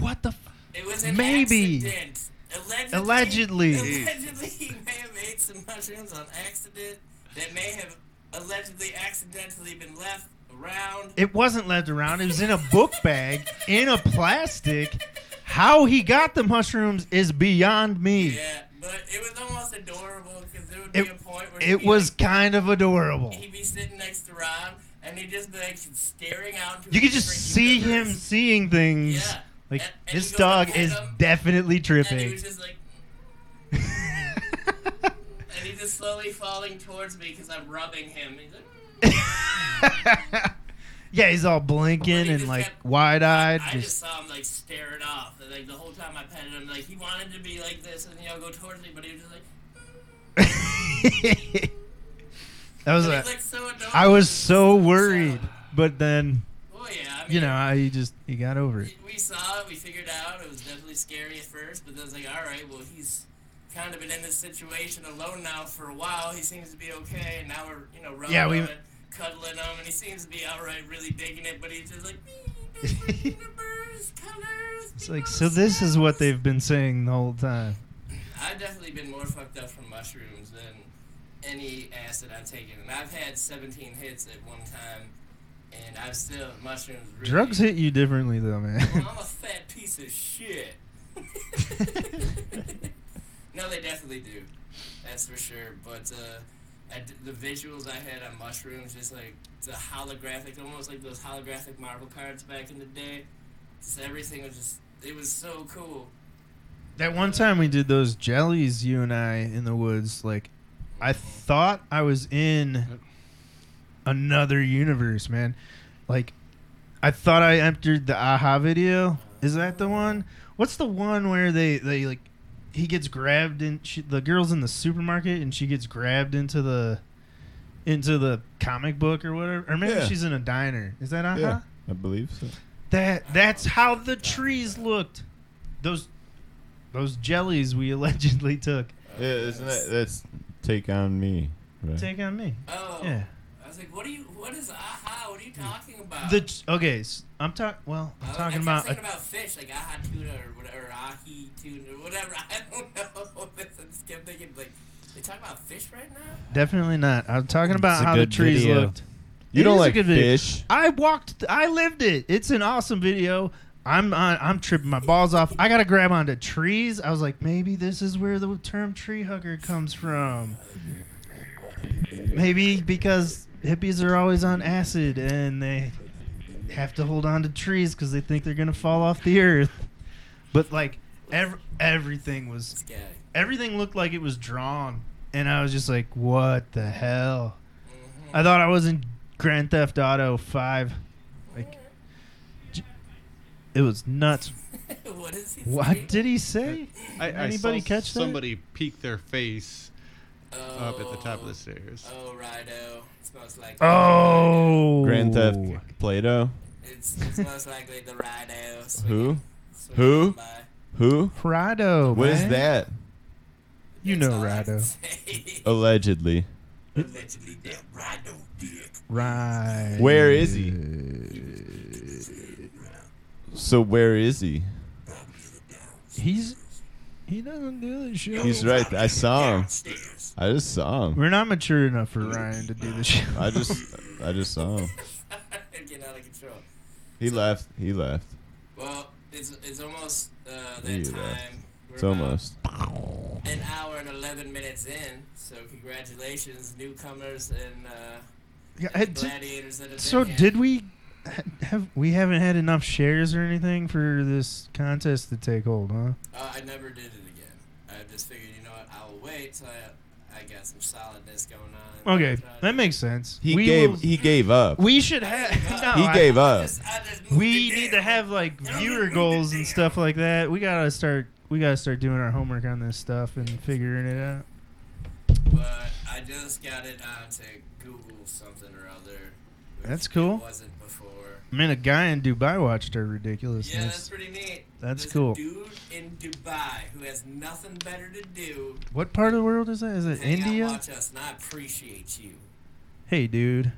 A: What the? F-
B: It was an
A: Maybe.
B: accident. Allegedly,
A: Allegedly.
B: Allegedly, he may have ate some mushrooms on accident that may have allegedly accidentally been left around.
A: It wasn't left around. It was in a book bag in a plastic. How he got the mushrooms is beyond me.
B: Yeah, but it was almost adorable because there would be
A: It-
B: a point where
A: It was
B: like-
A: kind of adorable.
B: he'd be sitting next to Ron and he'd just be like staring out.
A: You could just see him seeing things.
B: Yeah.
A: Like
B: And- and
A: this
B: you go to
A: dog is
B: him,
A: definitely tripping.
B: Slowly falling towards me because I'm rubbing him. He's like,
A: yeah, he's all blinking
B: he
A: and like
B: kept-
A: wide eyed.
B: I just
A: Just
B: saw him like staring off. And, like the whole time I petted him, like he wanted to be like this and you know go towards me, but he was just like,
A: that was a.
B: like so.
A: I was so worried, but then
B: Oh yeah, I mean,
A: you know I he just he got over it.
B: we, saw it. We figured out it was definitely scary at first, but then it's like, all right, well he's kind of been in this situation alone now for a while. He seems to be okay, and now we're you know rubbing
A: Yeah, we-
B: him and cuddling him, and he seems to be all right, really digging it. But he's just like, universe, colors.
A: It's like so. This is what they've been saying the whole time.
B: I've definitely been more fucked up from mushrooms than any acid I've taken, and I've had 17 hits at one time, and I've still mushrooms. Really,
A: Drugs hit you differently though, man.
B: Well, I'm a fat piece of shit. no, they definitely do. That's for sure. But uh, I the visuals I had on mushrooms, just like the holographic, almost like those holographic Marvel cards back in the day. Just everything was just, it was so cool.
A: That one time we did those jellies, you and I in the woods, like I thought I was in another universe, man. Like I thought I entered the aha video. Is that the one? What's the one where they they like he gets grabbed in she, the girl's in the supermarket and she gets grabbed into the into the comic book or whatever or maybe
D: Yeah.
A: she's in a diner. Is that aha?
D: Yeah, uh-huh? I believe so.
A: That that's how the trees looked. Those those jellies we allegedly took.
D: Yeah, isn't that that's take on me? Right?
A: Take on me.
B: Oh.
A: Yeah.
B: I was like, what are you, what is aha? What are you talking about?
A: The ch- okay, s- I'm talking. Well, I'm
B: I-
A: talking
B: I kept
A: about.
B: thinking about fish, like aha tuna or whatever, or ahi tuna or whatever. I don't know. I just kept thinking, like, they talking about fish right now?
A: definitely not. I'm talking about
C: It's a
A: how the trees
C: video.
A: looked.
D: You
A: It
D: don't
A: a
D: like fish?
A: I walked. I lived it. It's an awesome video. I'm on, I'm tripping my balls off. I gotta grab onto trees. I was like, maybe this is where the term tree hugger comes from. Maybe because hippies are always on acid and they have to hold on to trees because they think they're gonna fall off the earth. But like, ev- everything was everything looked like it was drawn, and I was just like, what the hell? I thought I was in Grand Theft Auto Five. Like, j- it was nuts.
B: what is he
A: What
B: saying?
A: did he say?
E: I, I
A: Anybody
E: saw
A: catch that?
E: somebody peek their face
B: oh,
E: up at the top of the oh. stairs.
B: Oh, Rido. It smells like
A: Oh,
D: Grand Theft Play-Doh?
B: It's, it's most likely the Rido. swinging-
D: Who? Who?
B: by.
D: Who?
A: Rado.
D: What is
A: man.
D: that?
A: You
B: That's
A: know
B: all I
A: Rado.
D: Allegedly.
B: Allegedly, that Rido dick.
A: Right.
D: Where is he? So where is he?
A: He's he doesn't do the show.
D: He's right. I saw him. I just saw him.
A: We're not mature enough for Ryan to do the show.
D: I just I just saw him.
B: Getting out of control.
D: He left. He left.
B: Well, it's, it's almost uh,
D: He
B: that
D: left.
B: time. We're
D: It's
B: about
D: almost.
B: an hour and 11 minutes in. So, congratulations, newcomers and uh,
A: Yeah,
B: and gladiators that have
A: so
B: been here.
A: did we? Have we haven't had enough shares or anything for this contest to take hold, huh?
B: Uh, I never did it again. I just figured, you know what? I'll wait till I, I got some solidness going on.
A: Okay, that makes sense.
D: He
A: we
D: gave
A: will-
D: he gave up.
A: we should have. No,
D: he
A: I-
D: gave
B: I
D: up.
B: just- I just moved
A: We
B: it
A: need to
B: down.
A: have like viewer goals and stuff like that. We gotta start. We gotta start doing our homework on this stuff and figuring it out.
B: But I just got it onto Google something or other. which
A: That's
B: it
A: cool.
B: wasn't
A: mean, a guy in Dubai watched our
B: Yeah, that's pretty neat.
A: That's
B: There's
A: cool.
B: Dude in Dubai who has nothing better to do.
A: what part of the world is that? Is it
B: hang out,
A: India?
B: watch us, and I appreciate you.
A: Hey, dude.
B: I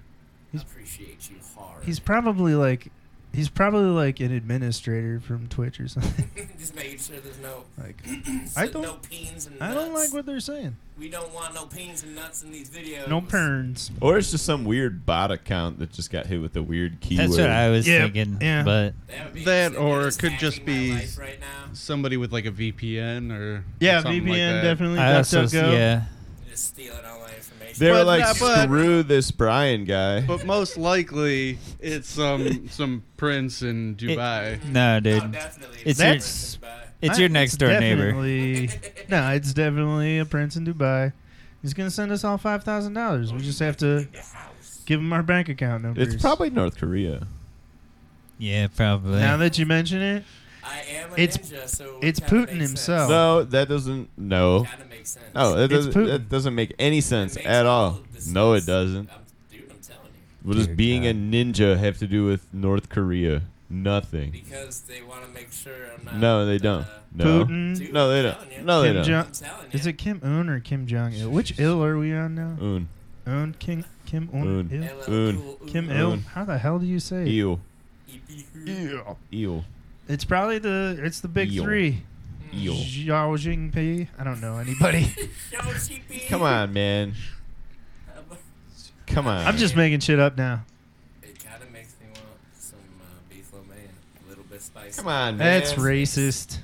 A: He's-
B: appreciate you hard.
A: He's probably like, he's probably like an administrator from Twitch or something.
B: just making sure there's no
A: like,
B: so
A: I don't-
B: no peens and
A: I don't
B: nuts.
A: like what they're saying.
B: we don't want no peens and nuts in these videos.
A: No perns.
D: Or it's just some weird bot account that just got hit with a weird keyword.
C: That's what I was
A: Yeah,
C: thinking.
A: yeah.
C: But
B: That, would be
E: That or it
B: just
E: could just
B: hacking my
E: be-
B: life right now.
E: Somebody with like a VPN or
A: Yeah,
E: something
A: VPN
E: like that.
A: definitely.
C: I also,
A: DuckDuckGo.
C: yeah.
B: Just stealing all my information.
D: They were
E: But
D: like,
E: not- but-
D: screw this Brian guy.
E: But most likely, it's some some prince in Dubai.
C: No, dude.
B: Oh, definitely.
C: It's
A: your-
B: That's
C: It's your next door neighbor.
A: definitely- no, it's definitely a prince in Dubai. He's gonna send us all five thousand dollars. We just have to give him our bank account numbers.
D: It's probably North Korea.
C: Yeah, probably.
A: now that you mention it,
B: I am a
A: It's-
B: ninja, so
A: it's
B: kinda
A: Putin
B: makes
A: himself.
B: Sense.
D: No, that doesn't. No,
B: Kinda makes sense.
D: no, that
A: It's
D: doesn't.
A: Putin.
D: That doesn't make any sense
B: makes
D: at all.
B: of this
D: No, it
B: sense.
D: doesn't.
B: I'm, dude, I'm telling you.
D: What does
C: Dear
D: being a
C: God.
D: ninja have to do with North Korea? Nothing.
B: Because they want to make sure I'm not.
D: No, they don't.
B: Uh,
D: No.
A: Putin.
B: dude,
D: No, they don't. No, they
A: Kim
D: don't.
A: Jong-
B: I'm telling you.
A: Is it Kim Un or Kim Jong Il? Which ill are we on now?
D: Un.
A: Un Kim Kim Un,
D: Un.
A: Il?
B: LL
D: Un.
B: Cool
A: Kim
B: Un.
A: Il. How the hell do you say? it?
D: Eel.
B: EP.
D: Eel.
A: It's probably the it's the big
D: Eel.
A: three.
D: Eel.
A: Xiao Jingpi. I don't know anybody.
D: Come on, man. Come on.
A: I'm just making shit up now.
B: It kind of makes me want some uh, beef lo mein, a little bit spicy.
D: Come on, man.
A: That's racist.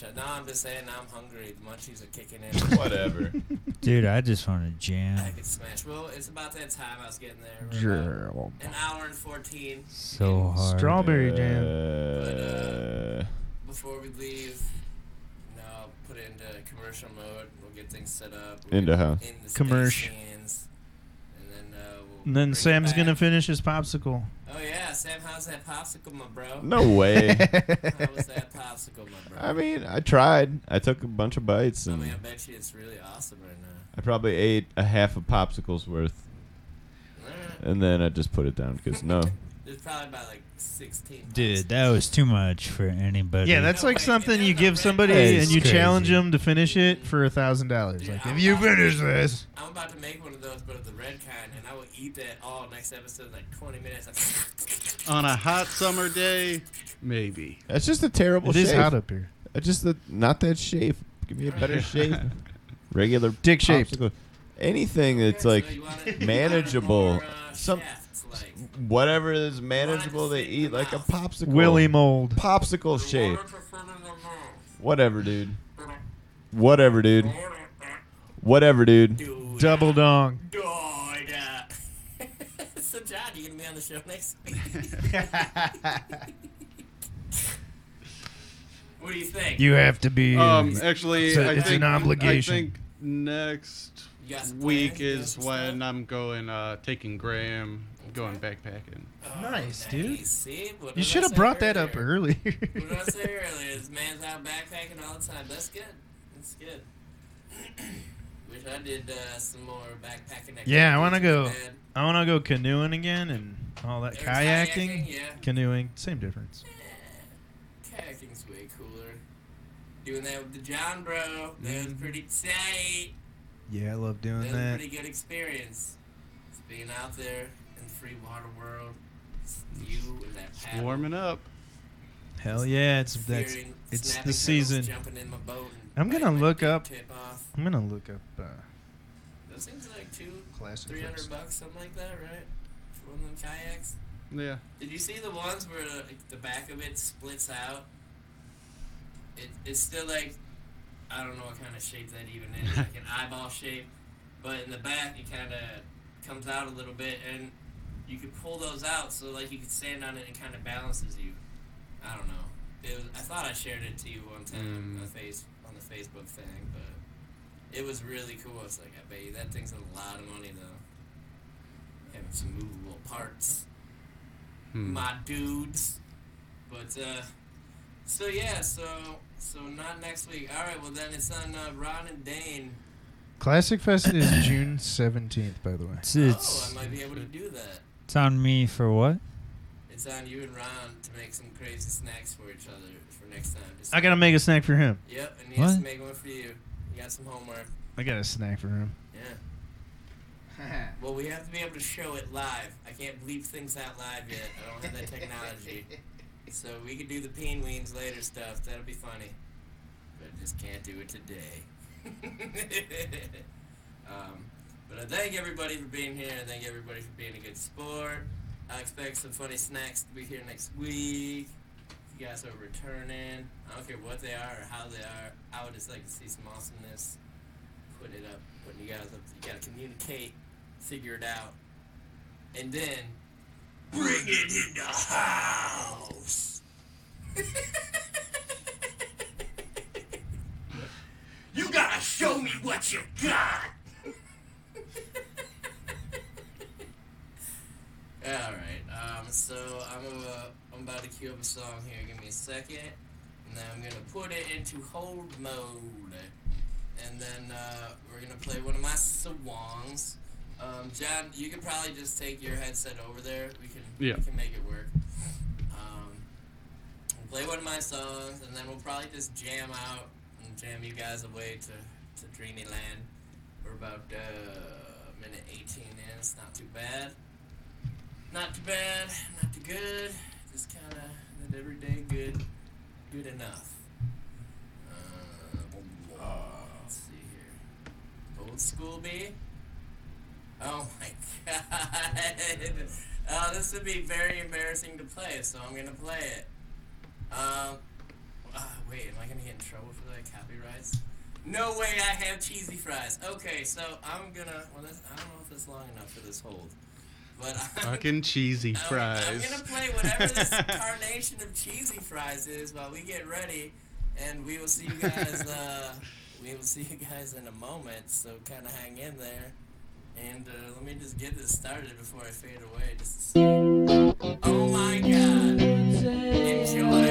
B: Some no, I'm just saying I'm hungry. The munchies are kicking in.
D: Whatever.
C: Dude, I just want to jam.
B: I
C: jam.
B: could smash. Well, it's about that time. I was getting there. We're about
A: Gerald.
B: An hour and 14.
C: So hard.
A: Strawberry jam.
D: Uh,
B: Before we leave, no, put it into commercial mode. We'll get things set up. We'll
D: Into
B: get
D: how?
B: In the space
A: Commercial.
B: scenes, And then, uh, we'll
A: And then Sam's gonna finish his popsicle.
B: Oh, yeah. Sam, how's that popsicle, my bro?
D: no way.
B: How was that popsicle, my bro?
D: I mean, I tried. I took a bunch of bites
B: I
D: and
B: mean, I bet you it's really awesome right now.
D: I probably ate a half a popsicle's worth, and then I just put it down because no.
B: There's probably about like 16.
C: Dude, that was too much for anybody.
A: Yeah, that's
B: No,
A: like something you give somebody
C: That
A: and
C: is
A: you
C: crazy.
A: challenge them to finish it for a thousand dollars. Like,
B: I'm
A: if you
B: about to-
A: finish this,
B: I'm about to make one of those, but of the red kind, and I will eat that all next episode in like 20 minutes.
E: On a hot summer day, maybe.
D: That's just a terrible
A: it is
D: shape.
A: hot up here.
D: It's just the not that shape. Give me a better shape. Regular
A: Dick shape.
D: popsicle. Anything that's like
B: so you want it-
D: manageable.
B: more, uh,
D: Some
B: shafts, like,
D: whatever is manageable, they eat like a popsicle.
A: Willy mold.
D: popsicle shape.
B: water to fill in the mouth.
D: Whatever, dude. Whatever, dude. Whatever, dude.
B: Dude.
A: Double dong.
B: Dude. so, Jon, you gonna be on the show next week? what do you think?
A: You have to be.
E: Um, actually,
A: It's a-
E: I
A: it's
E: think,
A: an obligation.
E: I think next
B: You got some
E: week
B: plans? You got
E: is
B: some
E: when
B: stuff?
E: I'm going, uh, taking Graham, going backpacking.
B: Oh,
A: Nice, dude.
B: See?
A: You should have
B: say
A: brought that up
B: earlier?
A: earlier.
B: What did I say earlier? This man's out backpacking all the time. That's good. That's good. Wish I did uh, some more backpacking.
A: Yeah, I wanna go-
B: with
A: I want to go canoeing again and all that kayaking.
B: kayaking, yeah.
A: Canoeing, same difference.
B: Dad. Kayaking's way cooler. Doing that with the John bro, that was
A: Mhm.
B: pretty tight.
A: Yeah, I love doing
B: That
A: doing
B: was a
A: that.
B: pretty good experience. Just being out there in the free water world. You and that paddle.
E: Warming up.
A: Hell yeah, it's that's
B: Fearing
A: it's the season.
B: Jumping in my boat and
A: I'm gonna look up-
B: off.
A: I'm gonna look up uh,
B: Those things are like two,
A: classic.
B: three
A: trips.
B: bucks, something like that, right? For one of them kayaks.
E: Yeah.
B: Did you see the ones where the, the back of it splits out? It, it's still like I don't know what kind of shape that even is, like an eyeball shape, but in the back it kind of comes out a little bit, and you could pull those out so like you could stand on it and kind of balances you. I don't know. It was, I thought I shared it to you one time on the face on the Facebook thing, but it was really cool. It's like I bet you that thing's a lot of money though. Having some movable parts,
E: Hmm.
B: my dudes. But uh, so yeah, so so not next week. All right, well then it's on uh, Ron and Daine.
A: Classic Fest is June 17th, by the way.
C: It's,
B: oh, I might be able to do that.
C: It's on me for what?
B: It's on you and Ron to make some crazy snacks for each other for next time. Just
A: I gotta make a snack for him.
B: Yep, and he has to
C: What?
B: make one for you. You got some homework.
A: I got a snack for him.
B: Yeah. Well, we have to be able to show it live. I can't bleep things out live yet. I don't have that technology. So we could do the peen weens later stuff. That'll be funny. But I just can't do it today. um, but I thank everybody for being here. I thank everybody for being a good sport. I expect some funny snacks to be here next week. If you guys are returning, I don't care what they are or how they are. I would just like to see some awesomeness. Put it up, putting you guys up. You gotta communicate, figure it out, and then bring it in the house. you gotta show me what you got. All right. Um. So I'm uh, I'm about to cue up a song here. Give me a second, and then I'm gonna put it into hold mode, and then uh, we're gonna play one of my songs. Um, Jon, you can probably just take your headset over there. We can
E: Yeah.
B: we can make it work. Um, we'll play one of my songs, and then we'll probably just jam out and jam you guys away to to Dreamyland. We're about uh, minute 18 in. It's not too bad. Not too bad, not too good. Just kind of that everyday good, good enough. Uh, let's see here. Old school B. Oh my god. Oh, this would be very embarrassing to play, so I'm gonna play it. Um. Uh, wait, am I gonna get in trouble for that copyrights? No way, I have cheesy fries. Okay, so I'm gonna. Well, I don't know if it's long enough for this hold, but I'm,
E: Fucking cheesy
B: I'm-
E: fries.
B: I'm gonna play whatever this incarnation of cheesy fries is while we get ready, and we will see you guys. Uh, we will see you guys in a moment. So kind of hang in there, and uh, let me just get this started before I fade away. Just to see. Oh my God! Enjoy.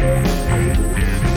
B: Yeah.